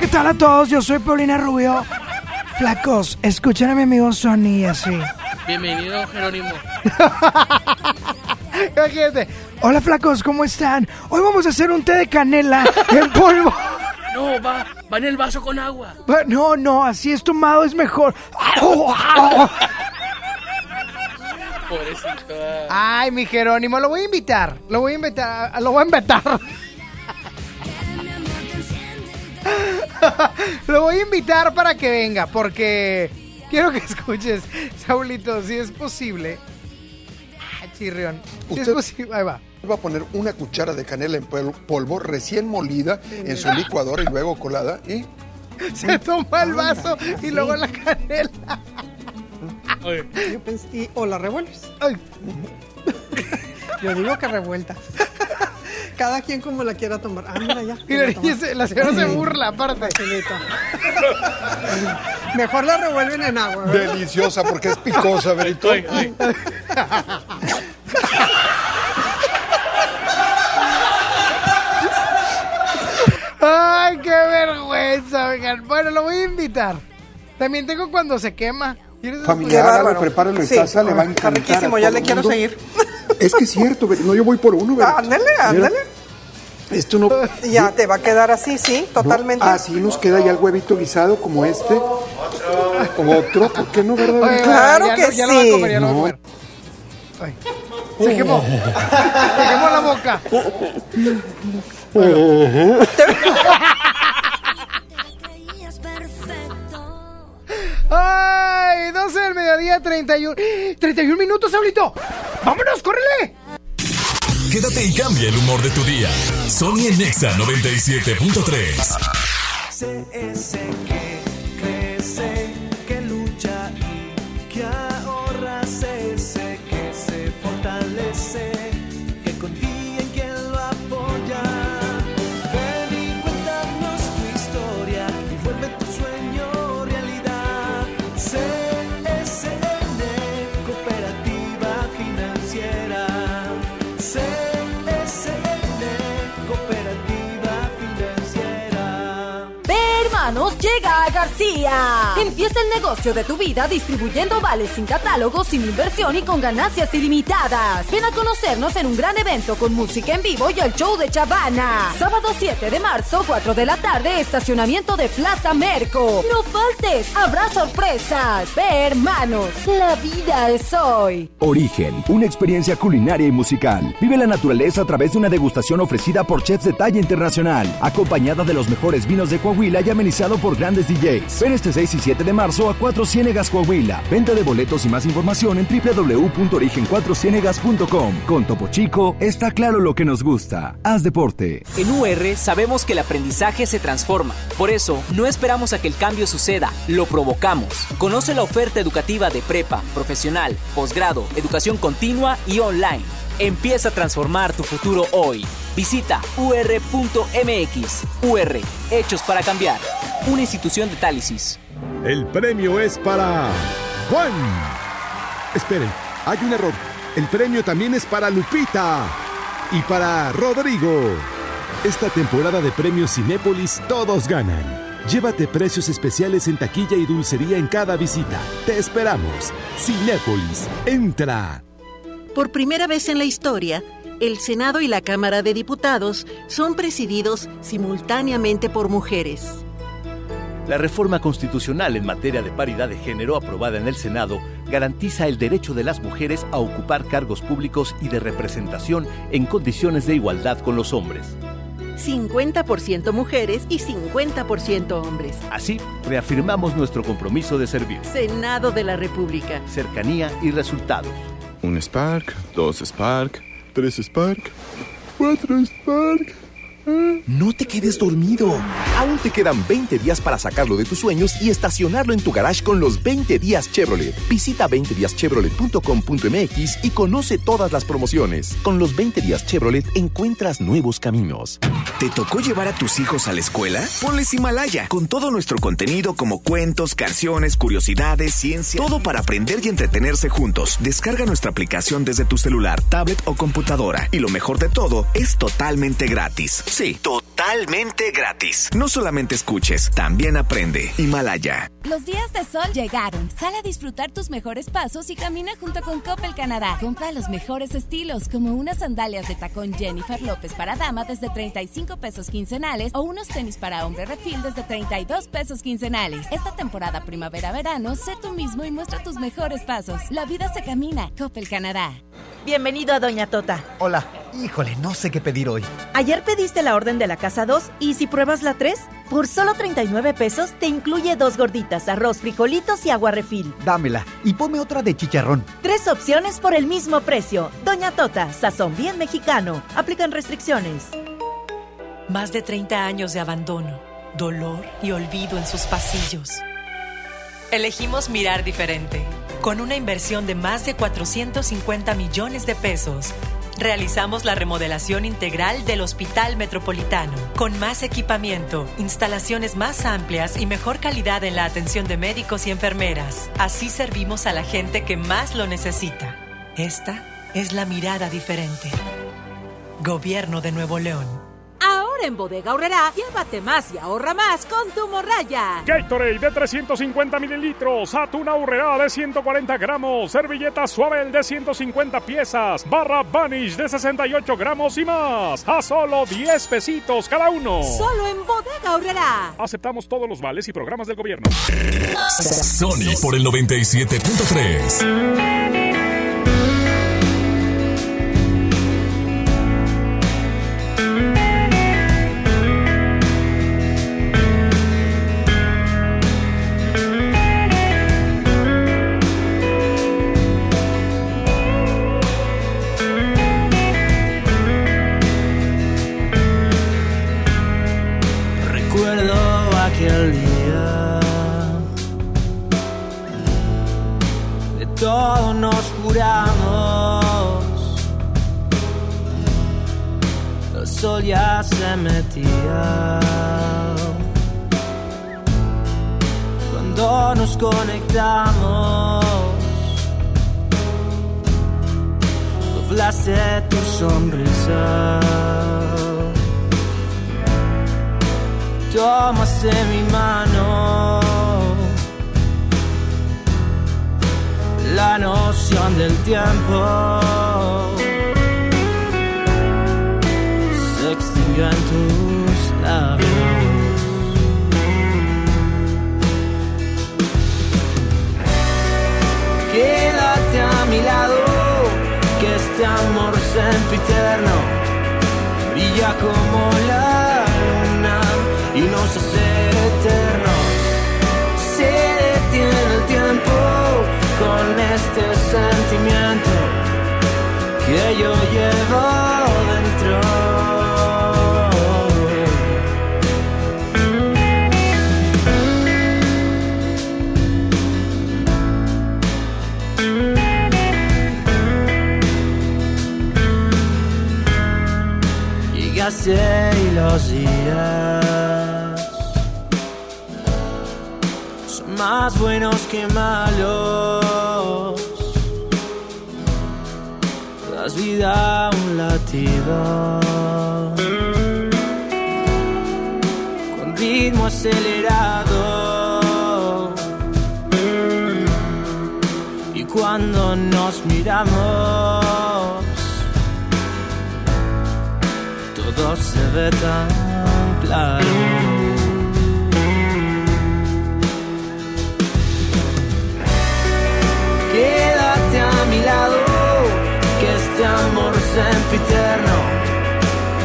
¿qué tal a todos? Yo soy Paulina Rubio. Flacos, escuchen a mi amigo Sony así. Bienvenido, Jerónimo. Imagínate. Hola, flacos, ¿cómo están? Hoy vamos a hacer un té de canela en polvo. No, va, va en el vaso con agua. No, no, así es tomado, es mejor. Pobrecito. Ay, mi Jerónimo, lo voy a invitar. Lo voy a invitar. Lo voy a invitar. lo voy a invitar para que venga, porque quiero que escuches, Saulito, si es posible. Ah, chirrión. Si es Usted- posible. Ahí va. Va a poner una cuchara de canela en pol- polvo recién molida en su licuadora y luego colada y Se toma el vaso y luego la canela. Yo pensé, y- o la revuelves. Ay. Yo digo que revuelta. Cada quien como la quiera tomar. Ah, mira ya. Y la, niña se- la señora se burla, aparte. Mejor la revuelven en agua. ¿verdad? deliciosa porque es picosa, Berito. Ay, qué vergüenza, oigan. Bueno, lo voy a invitar. También tengo cuando se quema. ¿Quieres Familiar, prepáralo en Sí. casa, le va a Está encantar. riquísimo, a ya le quiero seguir. Es que es cierto, no, yo voy por uno, Berito. Ándale, ándale. Esto no. Ya te va a quedar así, sí, totalmente. No, así nos queda ya el huevito guisado como este. Otro, ¿por qué no, verdad? Oye? Claro ya que lo- ya lo va a sí. comer, ya lo va a No. comer. Ay. Se quemó. Se quemó la boca. Ay, 12 del mediodía, 31. 31 minutos, Saulito. ¡Vámonos, córrele! Quédate y cambia el humor de tu día. Sony en Nexa 97.3. Sé ese que crece, Hermanos llega a García. Empieza el negocio de tu vida distribuyendo vales sin catálogo, sin inversión y con ganancias ilimitadas. Ven a conocernos en un gran evento con música en vivo y el show de Chavana. Sábado 7 de marzo, 4 de la tarde, estacionamiento de Plaza Merco. No faltes, habrá sorpresas. Ve, hermanos, la vida es hoy. Origen, una experiencia culinaria y musical. Vive la naturaleza a través de una degustación ofrecida por chefs de talla internacional, acompañada de los mejores vinos de Coahuila y amenizado por grandes DJs. Ven este 6 y 7 de marzo a Cuatro Ciénegas Coahuila. Venta de boletos y más información en www.origen4cienegas.com. Con Topo Chico está claro lo que nos gusta. Haz deporte. En UR sabemos que el aprendizaje se transforma. Por eso, no esperamos a que el cambio suceda, lo provocamos. Conoce la oferta educativa de prepa, profesional, posgrado, educación continua y online. Empieza a transformar tu futuro hoy. Visita ur.mx. UR, Hechos para Cambiar. Una institución de Tálisis. El premio es para Juan. Esperen, hay un error. El premio también es para Lupita y para Rodrigo. Esta temporada de premios Cinépolis todos ganan. Llévate precios especiales en taquilla y dulcería en cada visita. Te esperamos. Cinépolis, entra. Por primera vez en la historia, el Senado y la Cámara de Diputados son presididos simultáneamente por mujeres. La reforma constitucional en materia de paridad de género aprobada en el Senado garantiza el derecho de las mujeres a ocupar cargos públicos y de representación en condiciones de igualdad con los hombres. 50% mujeres y 50% hombres. Así, reafirmamos nuestro compromiso de servir. Senado de la República. Cercanía y resultados. Un Spark, dos Spark, tres Spark, cuatro Spark. No te quedes dormido. Aún te quedan 20 días para sacarlo de tus sueños y estacionarlo en tu garage con los 20 días Chevrolet. Visita 20díaschevrolet.com.mx y conoce todas las promociones. Con los 20 días Chevrolet encuentras nuevos caminos. ¿Te tocó llevar a tus hijos a la escuela? Ponles Himalaya, con todo nuestro contenido como cuentos, canciones, curiosidades, ciencia, todo para aprender y entretenerse juntos. Descarga nuestra aplicación desde tu celular, tablet o computadora. Y lo mejor de todo, es totalmente gratis. Sí, totalmente gratis. No solamente escuches, también aprende. Himalaya. Los días de sol llegaron. Sal a disfrutar tus mejores pasos y camina junto con Coppel Canadá. Compra los mejores estilos, como unas sandalias de tacón Jennifer López para dama desde 35 pesos quincenales o unos tenis para hombre refil desde 32 pesos quincenales. Esta temporada primavera-verano, sé tú mismo y muestra tus mejores pasos. La vida se camina. Coppel Canadá. Bienvenido a Doña Tota. Hola. Híjole, no sé qué pedir hoy. Ayer pediste la orden de la casa 2 y si pruebas la 3, por solo 39 pesos te incluye dos gorditas, arroz, frijolitos y agua refil. Dámela y ponme otra de chicharrón. Tres opciones por el mismo precio. Doña Tota, sazón bien mexicano. Aplican restricciones. Más de 30 años de abandono, dolor y olvido en sus pasillos. Elegimos mirar diferente. Con una inversión de más de 450 millones de pesos, realizamos la remodelación integral del Hospital Metropolitano, con más equipamiento, instalaciones más amplias y mejor calidad en la atención de médicos y enfermeras. Así servimos a la gente que más lo necesita. Esta es la mirada diferente. Gobierno de Nuevo León. Ahora en Bodega Horrera, llévate más y ahorra más con tu morraya. Gatorade de 350 mililitros, atún Aurrera de 140 gramos, servilleta suave de 150 piezas, barra Vanish de 68 gramos y más. A solo 10 pesitos cada uno. Solo en Bodega Horrera. Aceptamos todos los vales y programas del gobierno. Sony por el 97.3. cuando nos conectamos. Doblaste tu sonrisa tomaste mi mano. La noción del tiempo en tus labios. Quédate a mi lado, que este amor sempiterno brilla como la luna y nos hace eternos. Se detiene el tiempo con este sentimiento que yo llevo Y los días son más buenos que malos. Das vida a un latido con ritmo acelerado. Y cuando nos miramos, se ve tan claro. Quédate a mi lado, que este amor sempiterno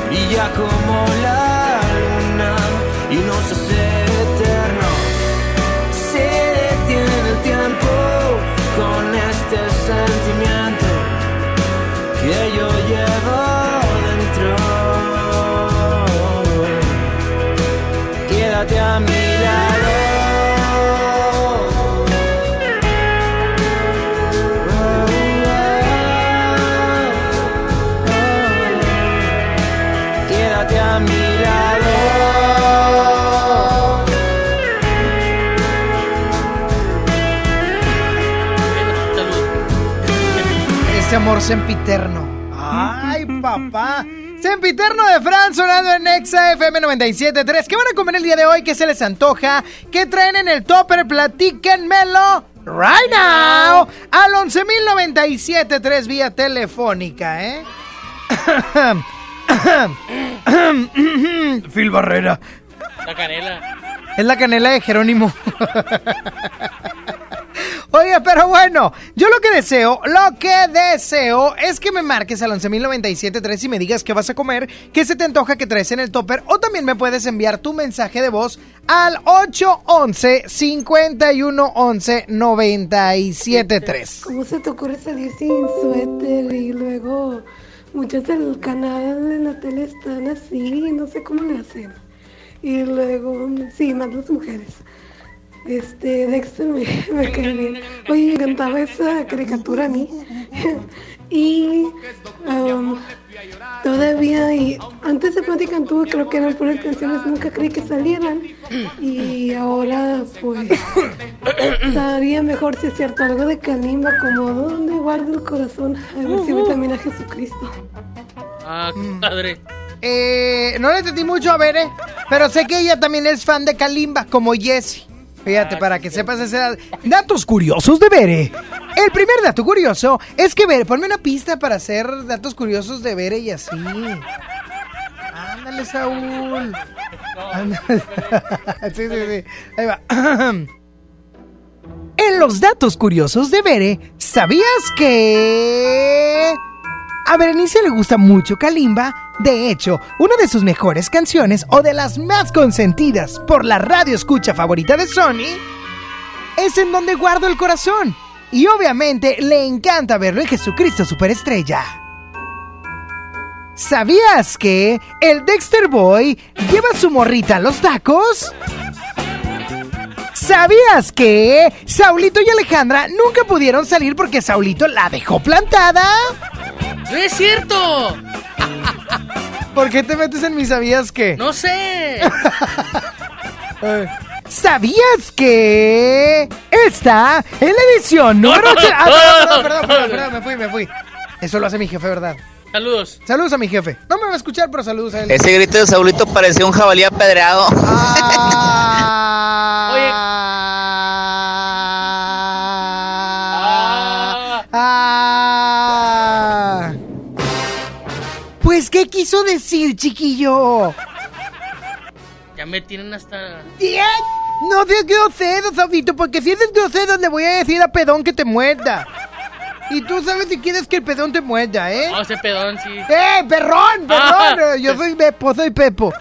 brilla como la luna y nos hace eternos. Se detiene el tiempo con este sentimiento que yo llevo a mi lado. Quédate a mi lado. Ese amor sempiterno. Sempiterno de Fran sonando en Exa FM 97.3. ¿Qué van a comer el día de hoy? ¿Qué se les antoja? ¿Qué traen en el topper? Platíquenmelo right now al 11.097.3 vía telefónica, ¿eh? Phil Barrera. La canela. Es la canela de Jerónimo. Oye, pero bueno, yo lo que deseo, lo que deseo es que me marques al 11.097.3 y me digas qué vas a comer, qué se te antoja que traes en el topper, o también me puedes enviar tu mensaje de voz al 811-5111-973. ¿Cómo se te ocurre salir sin suéter y luego muchas del canal en la tele están así, no sé cómo le hacen? Y luego, sí, más las mujeres. Este, Dexter me, me cae bien. Oye, me encantaba esa caricatura a mí. y um, todavía, y antes de Plática en Tubo, creo que eran puras canciones, nunca creí que salieran. Y ahora, pues, estaría mejor si es cierto algo de Kalimba, como ¿Dónde guardo el corazón? A ver si también a Jesucristo. Ah, padre. Eh, no le entendí mucho a Bere, pero sé que ella también es fan de Kalimba, como Jessie. Fíjate, para que sepas ese dato. Datos curiosos de Bere. El primer dato curioso es que Bere, ponme una pista para hacer datos curiosos de Bere y así. Ándale, Saúl. Ándale. sí, sí, sí. Ahí va. En los datos curiosos de Bere, ¿sabías que... A Berenice le gusta mucho Kalimba. De hecho, una de sus mejores canciones o de las más consentidas por la radio escucha favorita de Sony es En donde guardo el corazón. Y obviamente le encanta verlo en Jesucristo Superestrella. ¿Sabías que el Dexter Boy lleva su morrita a los tacos? ¿Sabías que Saulito y Alejandra nunca pudieron salir porque Saulito la dejó plantada? ¡No es cierto! ¿Por qué te metes en mis sabías que? ¡No sé! ¿Sabías que esta es la edición número 8? Ah, perdón, perdón, perdón, perdón, perdón, me fui, me fui. Eso lo hace mi jefe, ¿verdad? Saludos. Saludos a mi jefe. No me va a escuchar, pero saludos a él. Ese grito de Saulito parecía un jabalí apedreado. Ah. ¿Qué quiso decir, chiquillo? Ya me tienen hasta. ¿Qué? No seas grosero, Saudito, porque si eres grosero le voy a decir a Pedón que te muerda. Y tú sabes si quieres que el pedón te muerda, ¿eh? No, ese pedón, sí. ¡Eh, perrón, Ah. perrón! Yo soy Bepo, soy Pepo.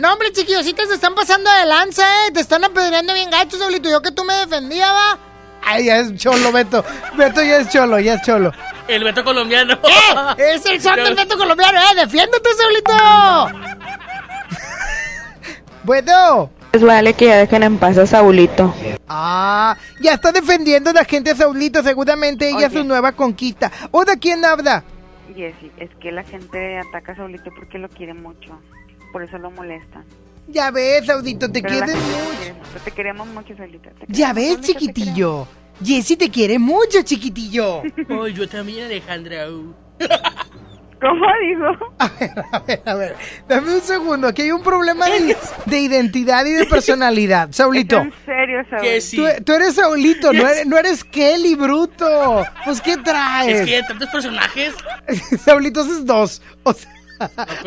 No, hombre, chiquillos, sí te se están pasando de lanza, ¿eh? Te están apedreando bien gacho, Saulito. Yo que tú me defendía, va. Ay, ya es cholo, Beto. Beto ya es cholo, ya es cholo. El Beto colombiano. ¡Eh! ¡Es el son del Beto colombiano, eh! ¡Defiéndete, Saulito! bueno. Pues vale que ya dejen en paz a Saulito. Ah, ya está defendiendo a la gente Saulito. Seguramente ella es su nueva conquista. ¿O de quién habla? Jessy, es que la gente ataca a Saulito porque lo quiere mucho. Por eso lo molesta. Ya ves, Saulito, te Pero quieren mucho. te queremos mucho, Saulito. Ya ves, chiquitillo. Jessy te quiere mucho, chiquitillo. Oh, yo también, Alejandra. ¿Cómo dijo? A ver, a ver, dame un segundo. Aquí hay un problema de, de identidad y de personalidad. Saulito. En serio, sí. Tú, tú eres Saulito, no eres, no eres Kelly, bruto. Pues, ¿qué traes? Es que hay tantos personajes. Saulito es dos. O sea,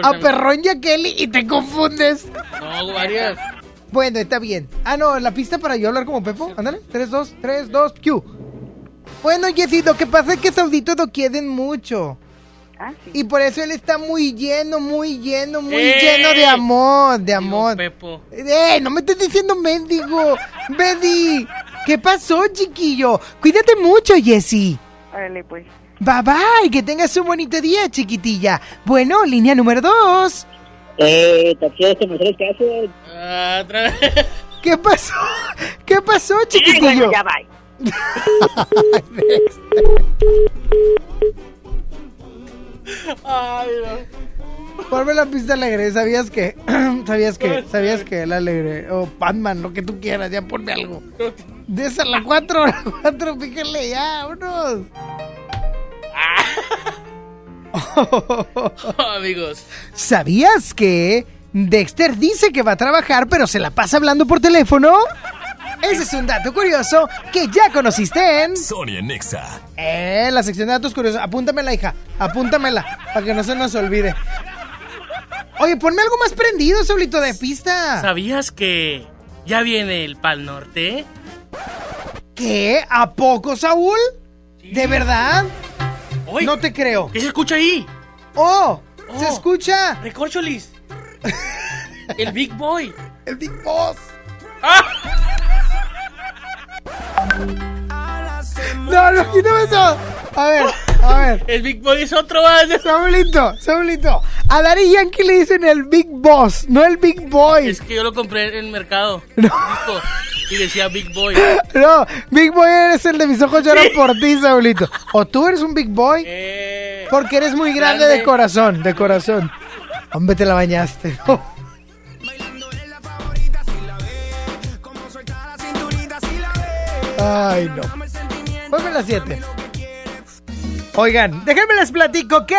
a Perrón y a Kelly y te confundes. No, varias. Bueno, está bien. Ah, no, la pista para yo hablar como Pepo. Ándale. 3, 2, 3, 2, Q. Bueno, Jessy, lo que pasa es que Saudito lo quieren mucho. Ah, sí. Y por eso él está muy lleno, muy lleno, muy ¡Eh! lleno de amor, de amor. Pepo. ¡Eh! No me estés diciendo mendigo. Betty, ¿qué pasó, chiquillo? Cuídate mucho, Jessy. Órale, pues. Bye bye, que tengas un bonito día, chiquitilla. Bueno, línea número 2. Eh, taxi de mejores casos. Ah, otra vez. ¿Qué pasó? ¿Qué pasó, chiquitillo? ya va. Ay, Ponme la pista alegre, ¿sabías que? ¿Sabías que? ¿Sabías que? La alegre. O Batman, lo que tú quieras, ya ponme algo. De esa la 4, la 4, píquenle ya, unos. Amigos. ¿Sabías que Dexter dice que va a trabajar, pero se la pasa hablando por teléfono? Ese es un dato curioso que ya conociste en... Sonia Nexa. Eh, la sección de datos curiosos. Apúntamela, hija. Apúntamela, para que no se nos olvide. Oye, ponme algo más prendido, Saulito, de pista. ¿Sabías que ya viene el Pal Norte? ¿Qué? ¿A poco, Saúl? ¿De verdad? No te creo. ¿Qué se escucha ahí? ¡Oh! ¡Se Oh. escucha! Recorcholis. el Big Boy. ¡El Big Boss! No, no, quítame eso. A ver, a ver. El Big Boy es otro más. Saulito, Saulito. A Daddy Yankee le dicen el Big Boss, no el Big Boy. Es que yo lo compré en el mercado. Disco, y decía Big Boy. No, Big Boy eres el de mis ojos lloran por ti, Saulito. O tú eres un Big Boy. Eh, Porque eres muy grande, grande. de corazón, de corazón. Hombre, te la bañaste. Ay, no. Ponme las 7. Oigan, déjenme les platico que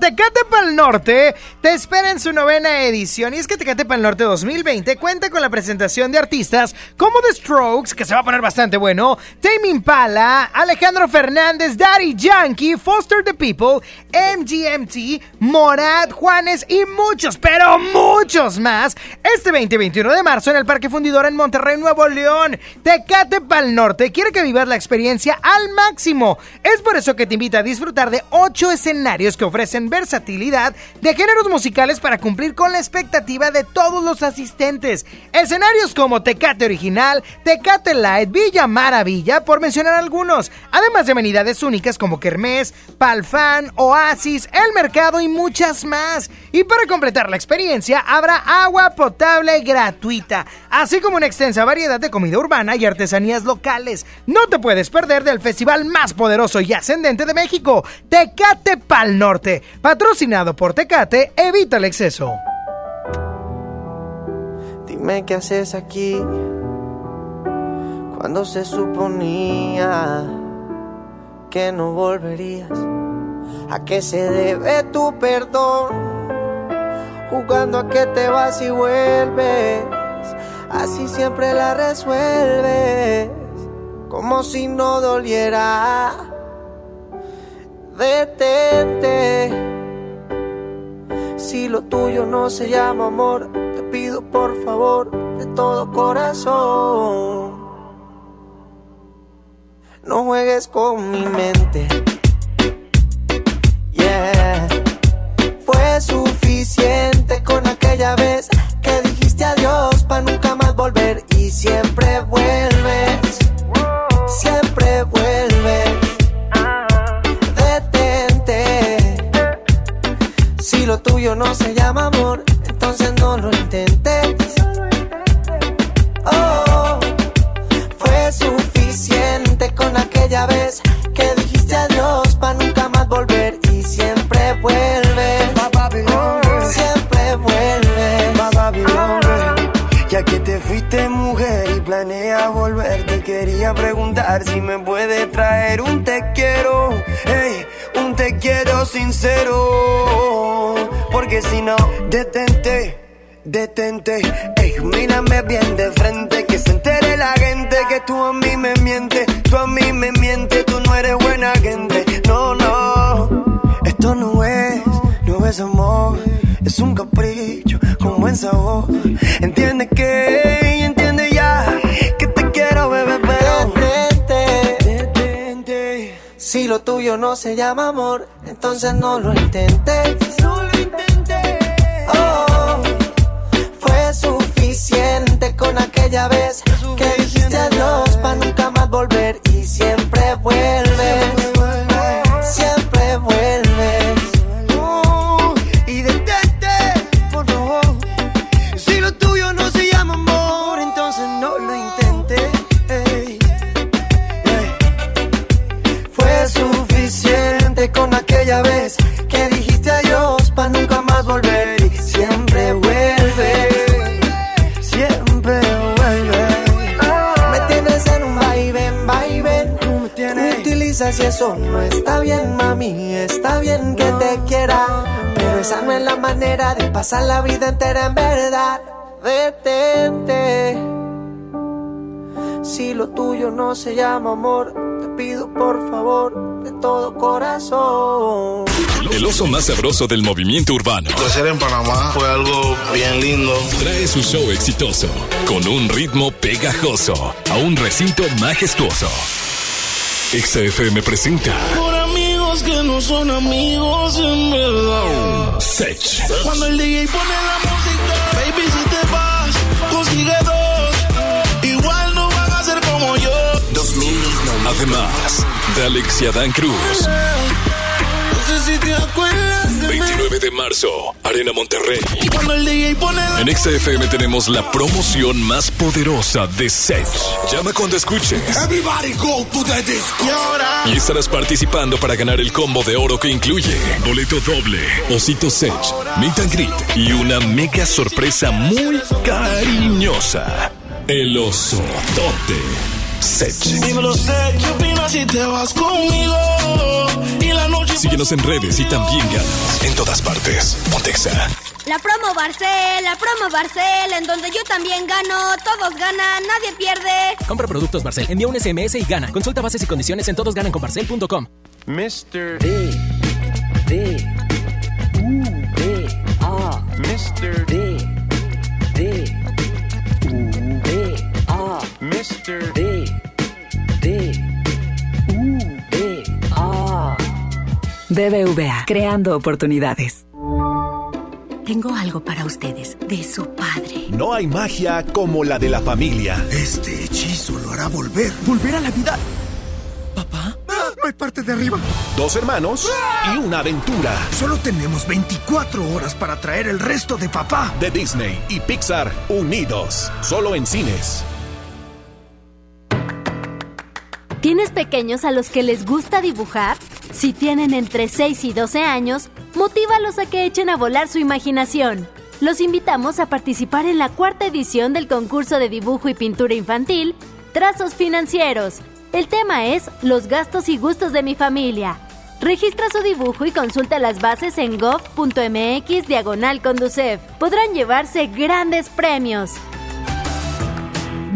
Tecate Pal Norte te espera en su novena edición. Y es que Tecate Pal Norte 2020 cuenta con la presentación de artistas como The Strokes, que se va a poner bastante bueno, Tame Impala, Alejandro Fernández, Daddy Yankee, Foster the People, MGMT, Morad, Juanes y muchos, pero muchos más. Este 20-21 de marzo en el Parque Fundidor en Monterrey, Nuevo León. Tecate Pal Norte quiere que vivas la experiencia al máximo. Es por eso que te invita a disfrutar de ocho escenarios que ofrecen versatilidad de géneros musicales para cumplir con la expectativa de todos los asistentes. Escenarios como Tecate Original, Tecate Light, Villa Maravilla, por mencionar algunos. Además de amenidades únicas como Kermés, Palfan, Oasis, El Mercado y muchas más. Y para completar la experiencia habrá agua potable gratuita, así como una extensa variedad de comida urbana y artesanías locales. No te puedes perder del festival más poderoso y ascendente de México, Tecate Pal Norte, patrocinado por Tecate, evita el exceso. Dime qué haces aquí cuando se suponía que no volverías. ¿A qué se debe tu perdón? Jugando a que te vas y vuelves. Así siempre la resuelves. Como si no doliera. Detente. Si lo tuyo no se llama amor, te pido por favor de todo corazón. No juegues con mi mente. Yeah. Fue suficiente con aquella vez que dijiste adiós para nunca más volver y siempre vuelves. Tuyo no se llama amor, entonces no lo intentes. Oh, fue suficiente con aquella vez que dijiste adiós para nunca más volver y siempre vuelves. Siempre vuelves. Ya que te fuiste mujer y planeas volver, te quería preguntar si me puedes traer un te quiero, hey, sincero. Porque si no, detente, detente, ey, mírame bien de frente, que se entere la gente que tú a mí me mientes, tú a mí me mientes, tú no eres buena gente. No, no, esto no es, no es amor, es un capricho con buen sabor. Entiende que, Si lo tuyo no se llama amor, entonces no lo intentes. No lo intentes. Oh, fue suficiente con aquella vez que dijiste adiós para nunca más volver eso no está bien, mami. Está bien que te quiera, pero esa no es la manera de pasar la vida entera en verdad. Detente. Si lo tuyo no se llama amor, te pido por favor de todo corazón. El oso más sabroso del movimiento urbano. Crecer en Panamá fue algo bien lindo. Trae su show exitoso con un ritmo pegajoso a un recinto majestuoso. XFM presenta Por amigos que no son amigos en verdad. Sech. Cuando el DJ pone la música, baby, si te vas, consigue dos. Igual no van a ser como yo. Además, de Alex y Adán Cruz. No sé si te acuerdas. 29 de marzo, Arena Monterrey. En XFM tenemos la promoción más poderosa de Sech. Llama cuando escuches. Everybody go to the disco. Y estarás participando para ganar el combo de oro que incluye boleto doble, osito Sech, meet and greet y una mega sorpresa muy cariñosa. El oso tote Sech. dímelo, sé, ¿qué opinas si te vas conmigo? Y la noche Síguenos en redes y también ganas en todas partes. Pontexa. La promo Barcel, la promo Barcel, en donde yo también gano, todos ganan, nadie pierde. Compra productos Barcel, envía un SMS y gana. Consulta bases y condiciones en todosgananconbarcel.com. Mr. D. D. U. D. A. Mr. D. D. U. D. A. Mr. D. D. BBVA, creando oportunidades. Tengo algo para ustedes de su padre. No hay magia como la de la familia. Este hechizo lo hará volver. Volver a la vida. ¿Papá? No hay parte de arriba. Dos hermanos y una aventura. Solo tenemos 24 horas para traer el resto de papá. De Disney y Pixar unidos. Solo en cines. ¿Tienes pequeños a los que les gusta dibujar? Si tienen entre 6 y 12 años, motívalos a que echen a volar su imaginación. Los invitamos a participar en la cuarta edición del concurso de dibujo y pintura infantil, Trazos Financieros. El tema es Los gastos y gustos de mi familia. Registra su dibujo y consulta las bases en gov.mx diagonal. Podrán llevarse grandes premios.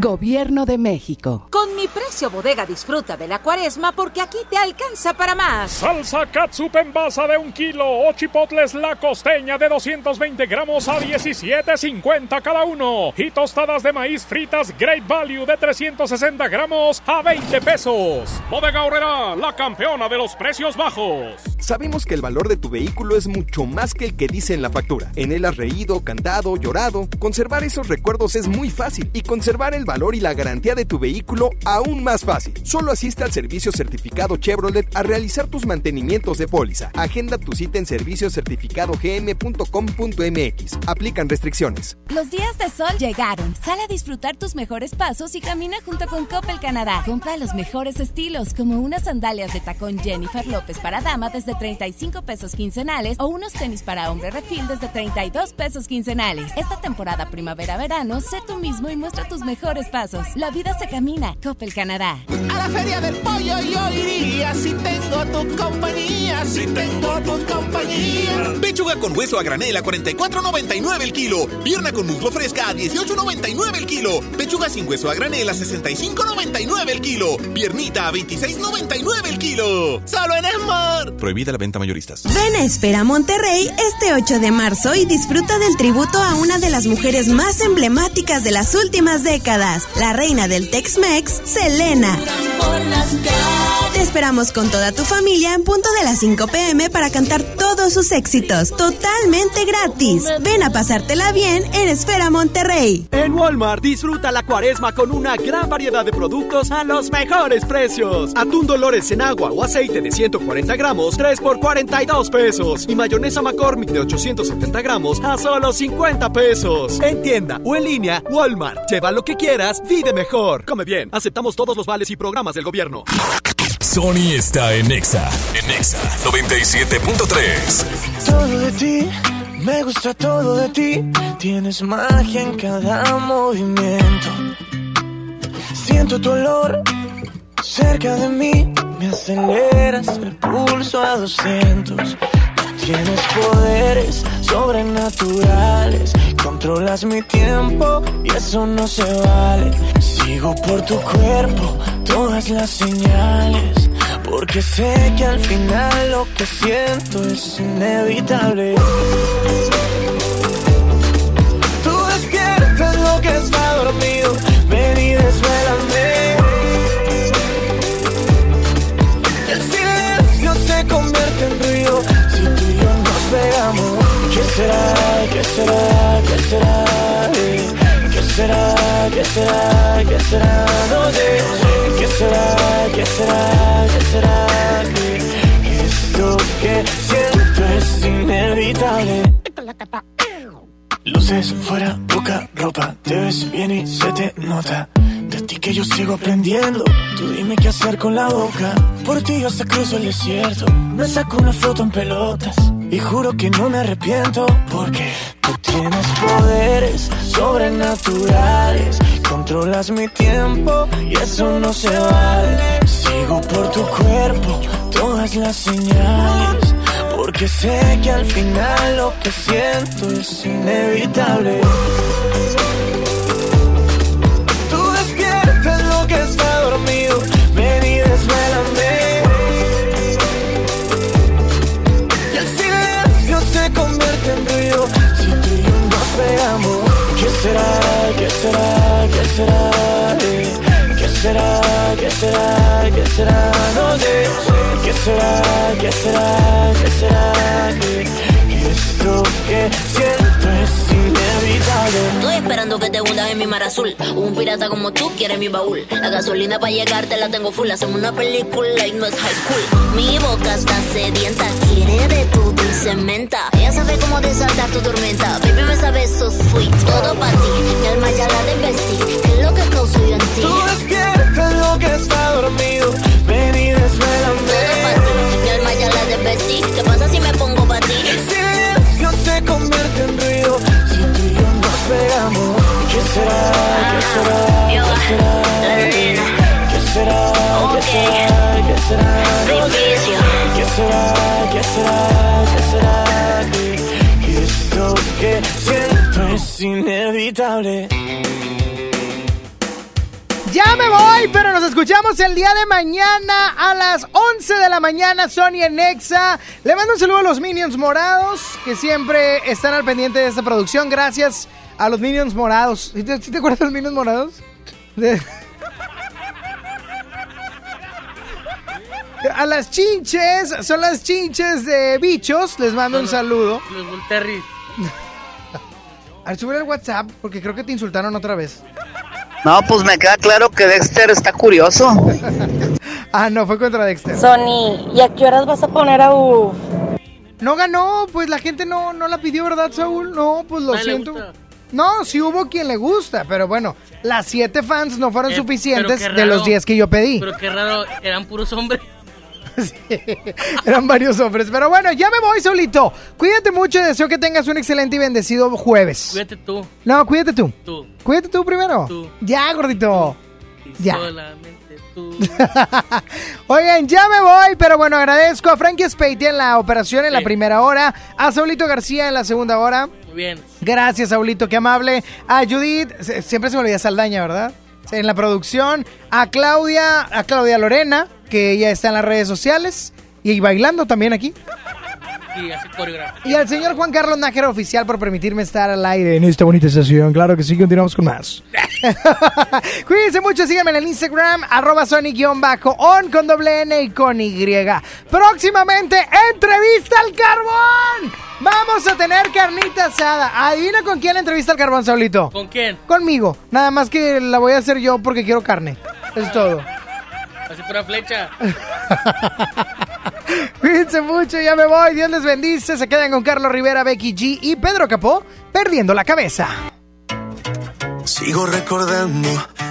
Gobierno de México. Con mi precio bodega disfruta de la cuaresma porque aquí te alcanza para más. Salsa catsup en basa de un kilo o chipotles la costeña de 220 gramos a 17.50 cada uno. Y tostadas de maíz fritas Great Value de 360 gramos a 20 pesos. Bodega Horrera, la campeona de los precios bajos. Sabemos que el valor de tu vehículo es mucho más que el que dice en la factura. En él has reído, cantado, llorado. Conservar esos recuerdos es muy fácil y conservar el valor y la garantía de tu vehículo aún más fácil. Solo asiste al servicio certificado Chevrolet a realizar tus mantenimientos de póliza. Agenda tu cita en serviciocertificadogm.com.mx. Aplican restricciones. Los días de sol llegaron. Sal a disfrutar tus mejores pasos y camina junto con Coppel Canadá. Compra los mejores estilos como unas sandalias de tacón Jennifer López para dama desde 35 pesos quincenales o unos tenis para hombre refil desde 32 pesos quincenales. Esta temporada primavera-verano, sé tú mismo y muestra tus mejores pasos. La vida se camina. Coppel Canadá. A la feria del pollo yo iría si tengo tu compañía, si tengo tu compañía. Pechuga con hueso a granel a 44.99 el kilo. Pierna con muslo fresca a 18.99 el kilo. Pechuga sin hueso a granel a 65.99 el kilo. Piernita a 26.99 el kilo. Solo en Esmar. Prohibida la venta mayoristas. Ven a Espera Monterrey este 8 de marzo y disfruta del tributo a una de las mujeres más emblemáticas de las últimas décadas, la reina del Tex-Mex, Selena. Te esperamos con toda tu familia en punto de las 5 pm para cantar todos sus éxitos, totalmente gratis. Ven a pasártela bien en Esfera Monterrey. En Walmart disfruta la cuaresma con una gran variedad de productos a los mejores precios. Atún Dolores en agua o aceite de 140 gramos, 3 por 42 pesos. Y mayonesa McCormick de 870 gramos a solo 50 pesos. En tienda o en línea, Walmart. Lleva lo que quieras, vive mejor. Come bien, aceptamos todos los vales y programas del gobierno. Sony está en Exa. En Exa 97.3. Todo de ti, me gusta todo de ti. Tienes magia en cada movimiento. Siento tu olor cerca de mí. Me aceleras el pulso a 200. Tienes poderes sobrenaturales. Controlas mi tiempo y eso no se vale. Sigo por tu cuerpo todas las señales. Porque sé que al final lo que siento es inevitable. Será? ¿Qué será? Eh, ¿Qué será? ¿Qué será? ¿Qué será? No sé. ¿Qué será? ¿Qué será? ¿Qué será? Que esto que siento es inevitable. Luces fuera, poca ropa, te ves bien y se te nota. De ti que yo sigo aprendiendo, tú dime qué hacer con la boca. Por ti yo hasta cruzo el desierto, me saco una foto en pelotas. Y juro que no me arrepiento, porque tú tienes poderes sobrenaturales. Controlas mi tiempo y eso no se vale. Sigo por tu cuerpo todas las señales. Porque sé que al final lo que siento es inevitable. Tú despiertas lo que está dormido. Ven y desvélame. Y el silencio se convierte en ruido si tú y yo nos pegamos. ¿Qué será? ¿Qué será? ¿Qué será? Eh, ¿Qué será? ¿Qué será? ¿Qué será? No sé. ¿Qué será? ¿Qué será? ¿Qué será? Que, que esto que siento es inevitable. Estoy esperando que te hundas en mi mar azul. Un pirata como tú quiere mi baúl. La gasolina para llegarte la tengo full. Hacemos una película y no es high school. Mi boca está sedienta, quiere de tu dulce menta. Ella sabe cómo desaltar tu tormenta. Baby, me sabe so sweet. Todo para ti, mi alma ya la desvestí. ¿Qué es lo que causo yo en ti? Tú despiertas lo que está dormido. Ven y desvélame. ¿Qué será? ¿Qué será? ¿Qué será? ¿Qué será? ¿Qué será? ¿Qué será? ¿Qué será? ¿Qué será? ¿Qué será? Esto que siento es inevitable. Ya me voy, pero nos escuchamos el día de mañana a las 11 de la mañana, Sony en Nexa. Le mando un saludo a los Minions morados, que siempre están al pendiente de esta producción. Gracias a los Minions morados. ¿Sí te, sí te acuerdas de los Minions morados? De- A las chinches, son las chinches de bichos. Les mando un saludo. Los Volterri. A ver, sube el WhatsApp, porque creo que te insultaron otra vez. No, pues me queda claro que Dexter está curioso. Ah, no, fue contra Dexter. Sony, ¿y a qué horas vas a poner a U? No ganó, pues la gente no, no la pidió, ¿verdad, Saúl? No, pues lo siento. No, sí hubo quien le gusta, pero bueno, las siete fans no fueron Eh, suficientes de los raro. 10 que yo pedí. Pero qué raro, eran puros hombres. Eran varios hombres. Pero bueno, ya me voy solito. Cuídate mucho y deseo que tengas un excelente y bendecido jueves. Cuídate tú. No, cuídate tú. Tú. Cuídate tú primero. Tú. Ya, gordito. Ya. Solamente tú. Oigan, ya me voy, pero bueno, agradezco a Frankie Speiti en la operación en la primera hora, a Saulito García en la segunda hora. Muy bien. Gracias, Saulito, qué amable. A Judith, siempre se me olvida Saldaña, ¿verdad? En la producción. A Claudia, a Claudia Lorena, que ella está en las redes sociales y bailando también aquí. Y hace coreografía. Y al señor Juan Carlos Nájera Oficial por permitirme estar al aire en esta bonita sesión. Claro que sí, continuamos con más. Cuídense mucho, síganme en el Instagram, arroba Sony-on con doble N y con Y. Próximamente, entrevista al carbón. Vamos a tener carnita asada. Adivina con quién la entrevista al carbón, Saulito. ¿Con quién? Conmigo. Nada más que la voy a hacer yo porque quiero carne. Es todo. Así pura flecha. Cuídense mucho, ya me voy. Dios les bendice. Se quedan con Carlos Rivera, Becky G y Pedro Capó perdiendo la cabeza. Sigo recordando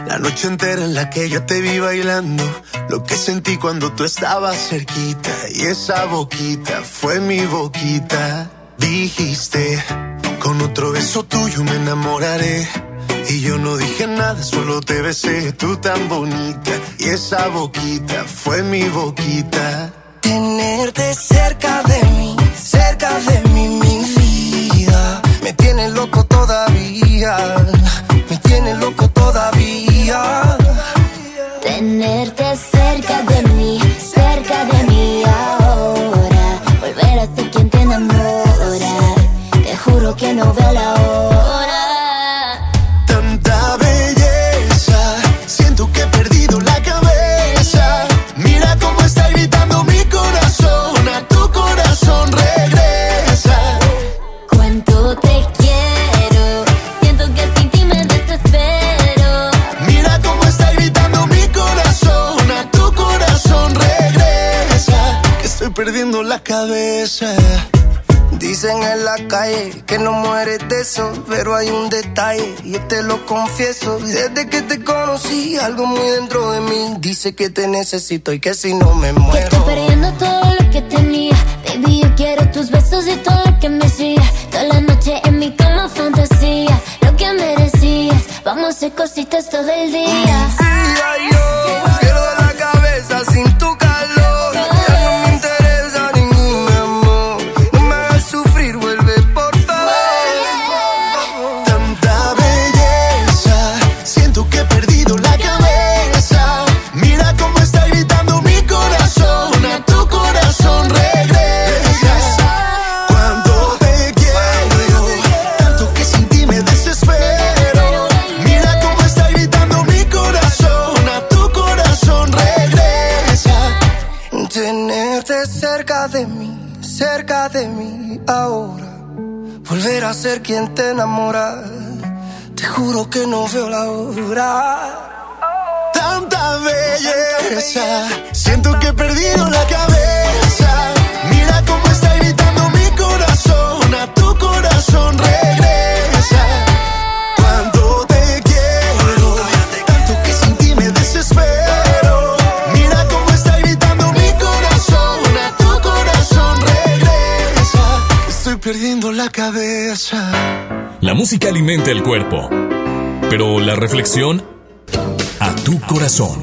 la noche entera en la que yo te vi bailando. Lo que sentí cuando tú estabas cerquita. Y esa boquita fue mi boquita. Dijiste, con otro beso tuyo me enamoraré. Y yo no dije nada, solo te besé, tú tan bonita. Y esa boquita fue mi boquita. Tenerte cerca de mí, cerca de mí, mi vida. Me tiene loco todavía, me tiene loco todavía. Tenerte cerca de mí, cerca de mí ahora. Volver a ser quien te enamora. Te juro que no veo la hora. Perdiendo la cabeza. Dicen en la calle que no mueres de eso, pero hay un detalle y yo te lo confieso. Desde que te conocí, algo muy dentro de mí dice que te necesito y que si no me Estoy muero. perdiendo todo lo que tenía. Baby, yo quiero tus besos y todo lo que me hacía. Toda la noche en mi cama fantasía. Lo que merecías. Vamos a hacer cositas todo el día. yo pierdo la ser quien te enamora. Te juro que no veo la hora. Tanta belleza, siento que he perdido la cabeza. Mira cómo está gritando mi corazón, a tu corazón regresa. Perdiendo la cabeza. La música alimenta el cuerpo, pero la reflexión a tu corazón.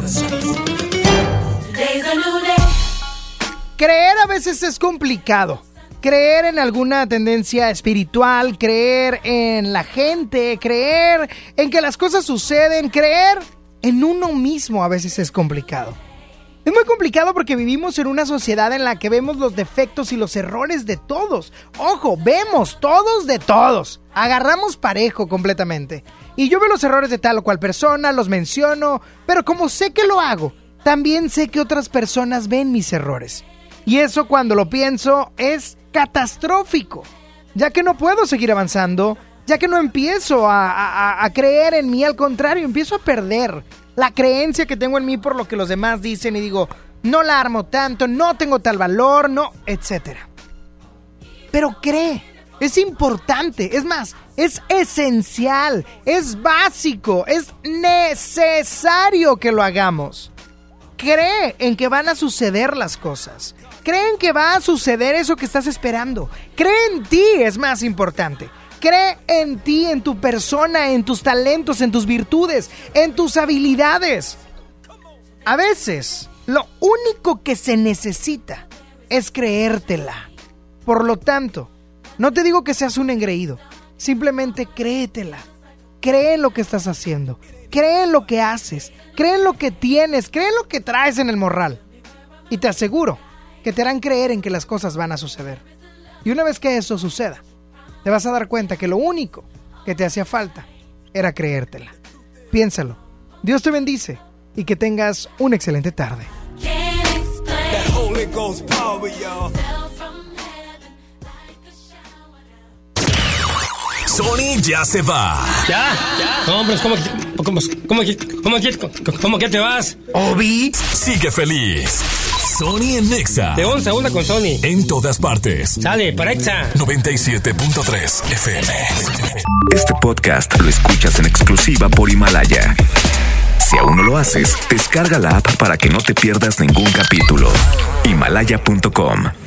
Creer a veces es complicado. Creer en alguna tendencia espiritual, creer en la gente, creer en que las cosas suceden, creer en uno mismo a veces es complicado. Es muy complicado porque vivimos en una sociedad en la que vemos los defectos y los errores de todos. Ojo, vemos todos de todos. Agarramos parejo completamente. Y yo veo los errores de tal o cual persona, los menciono, pero como sé que lo hago, también sé que otras personas ven mis errores. Y eso cuando lo pienso es catastrófico, ya que no puedo seguir avanzando, ya que no empiezo a, a- creer en mí, al contrario, empiezo a perder la creencia que tengo en mí por lo que los demás dicen y digo, no la armo tanto, no tengo tal valor, no, etcétera. Pero cree, es importante, es más, es esencial, es básico, es necesario que lo hagamos. Cree en que van a suceder las cosas. Cree en que va a suceder eso que estás esperando. Cree en ti, es más importante. Cree en ti, en tu persona, en tus talentos, en tus virtudes, en tus habilidades. A veces, lo único que se necesita es creértela. Por lo tanto, no te digo que seas un engreído, simplemente créetela. Cree en lo que estás haciendo, cree en lo que haces, cree en lo que tienes, cree en lo que traes en el morral. Y te aseguro que te harán creer en que las cosas van a suceder. Y una vez que eso suceda, te vas a dar cuenta que lo único que te hacía falta era creértela. Piénsalo. Dios te bendice y que tengas una excelente tarde. That Holy Ghost power, y'all. Sony ya se va. ¿Ya? No, ¿cómo, que- cómo, cómo que te vas? Obi sigue feliz. Sony en Nexa. De once a una con Sony. En todas partes. Sale, para Exa. 97.3 FM. Este podcast lo escuchas en exclusiva por Himalaya. Si aún no lo haces, descarga la app para que no te pierdas ningún capítulo. Himalaya.com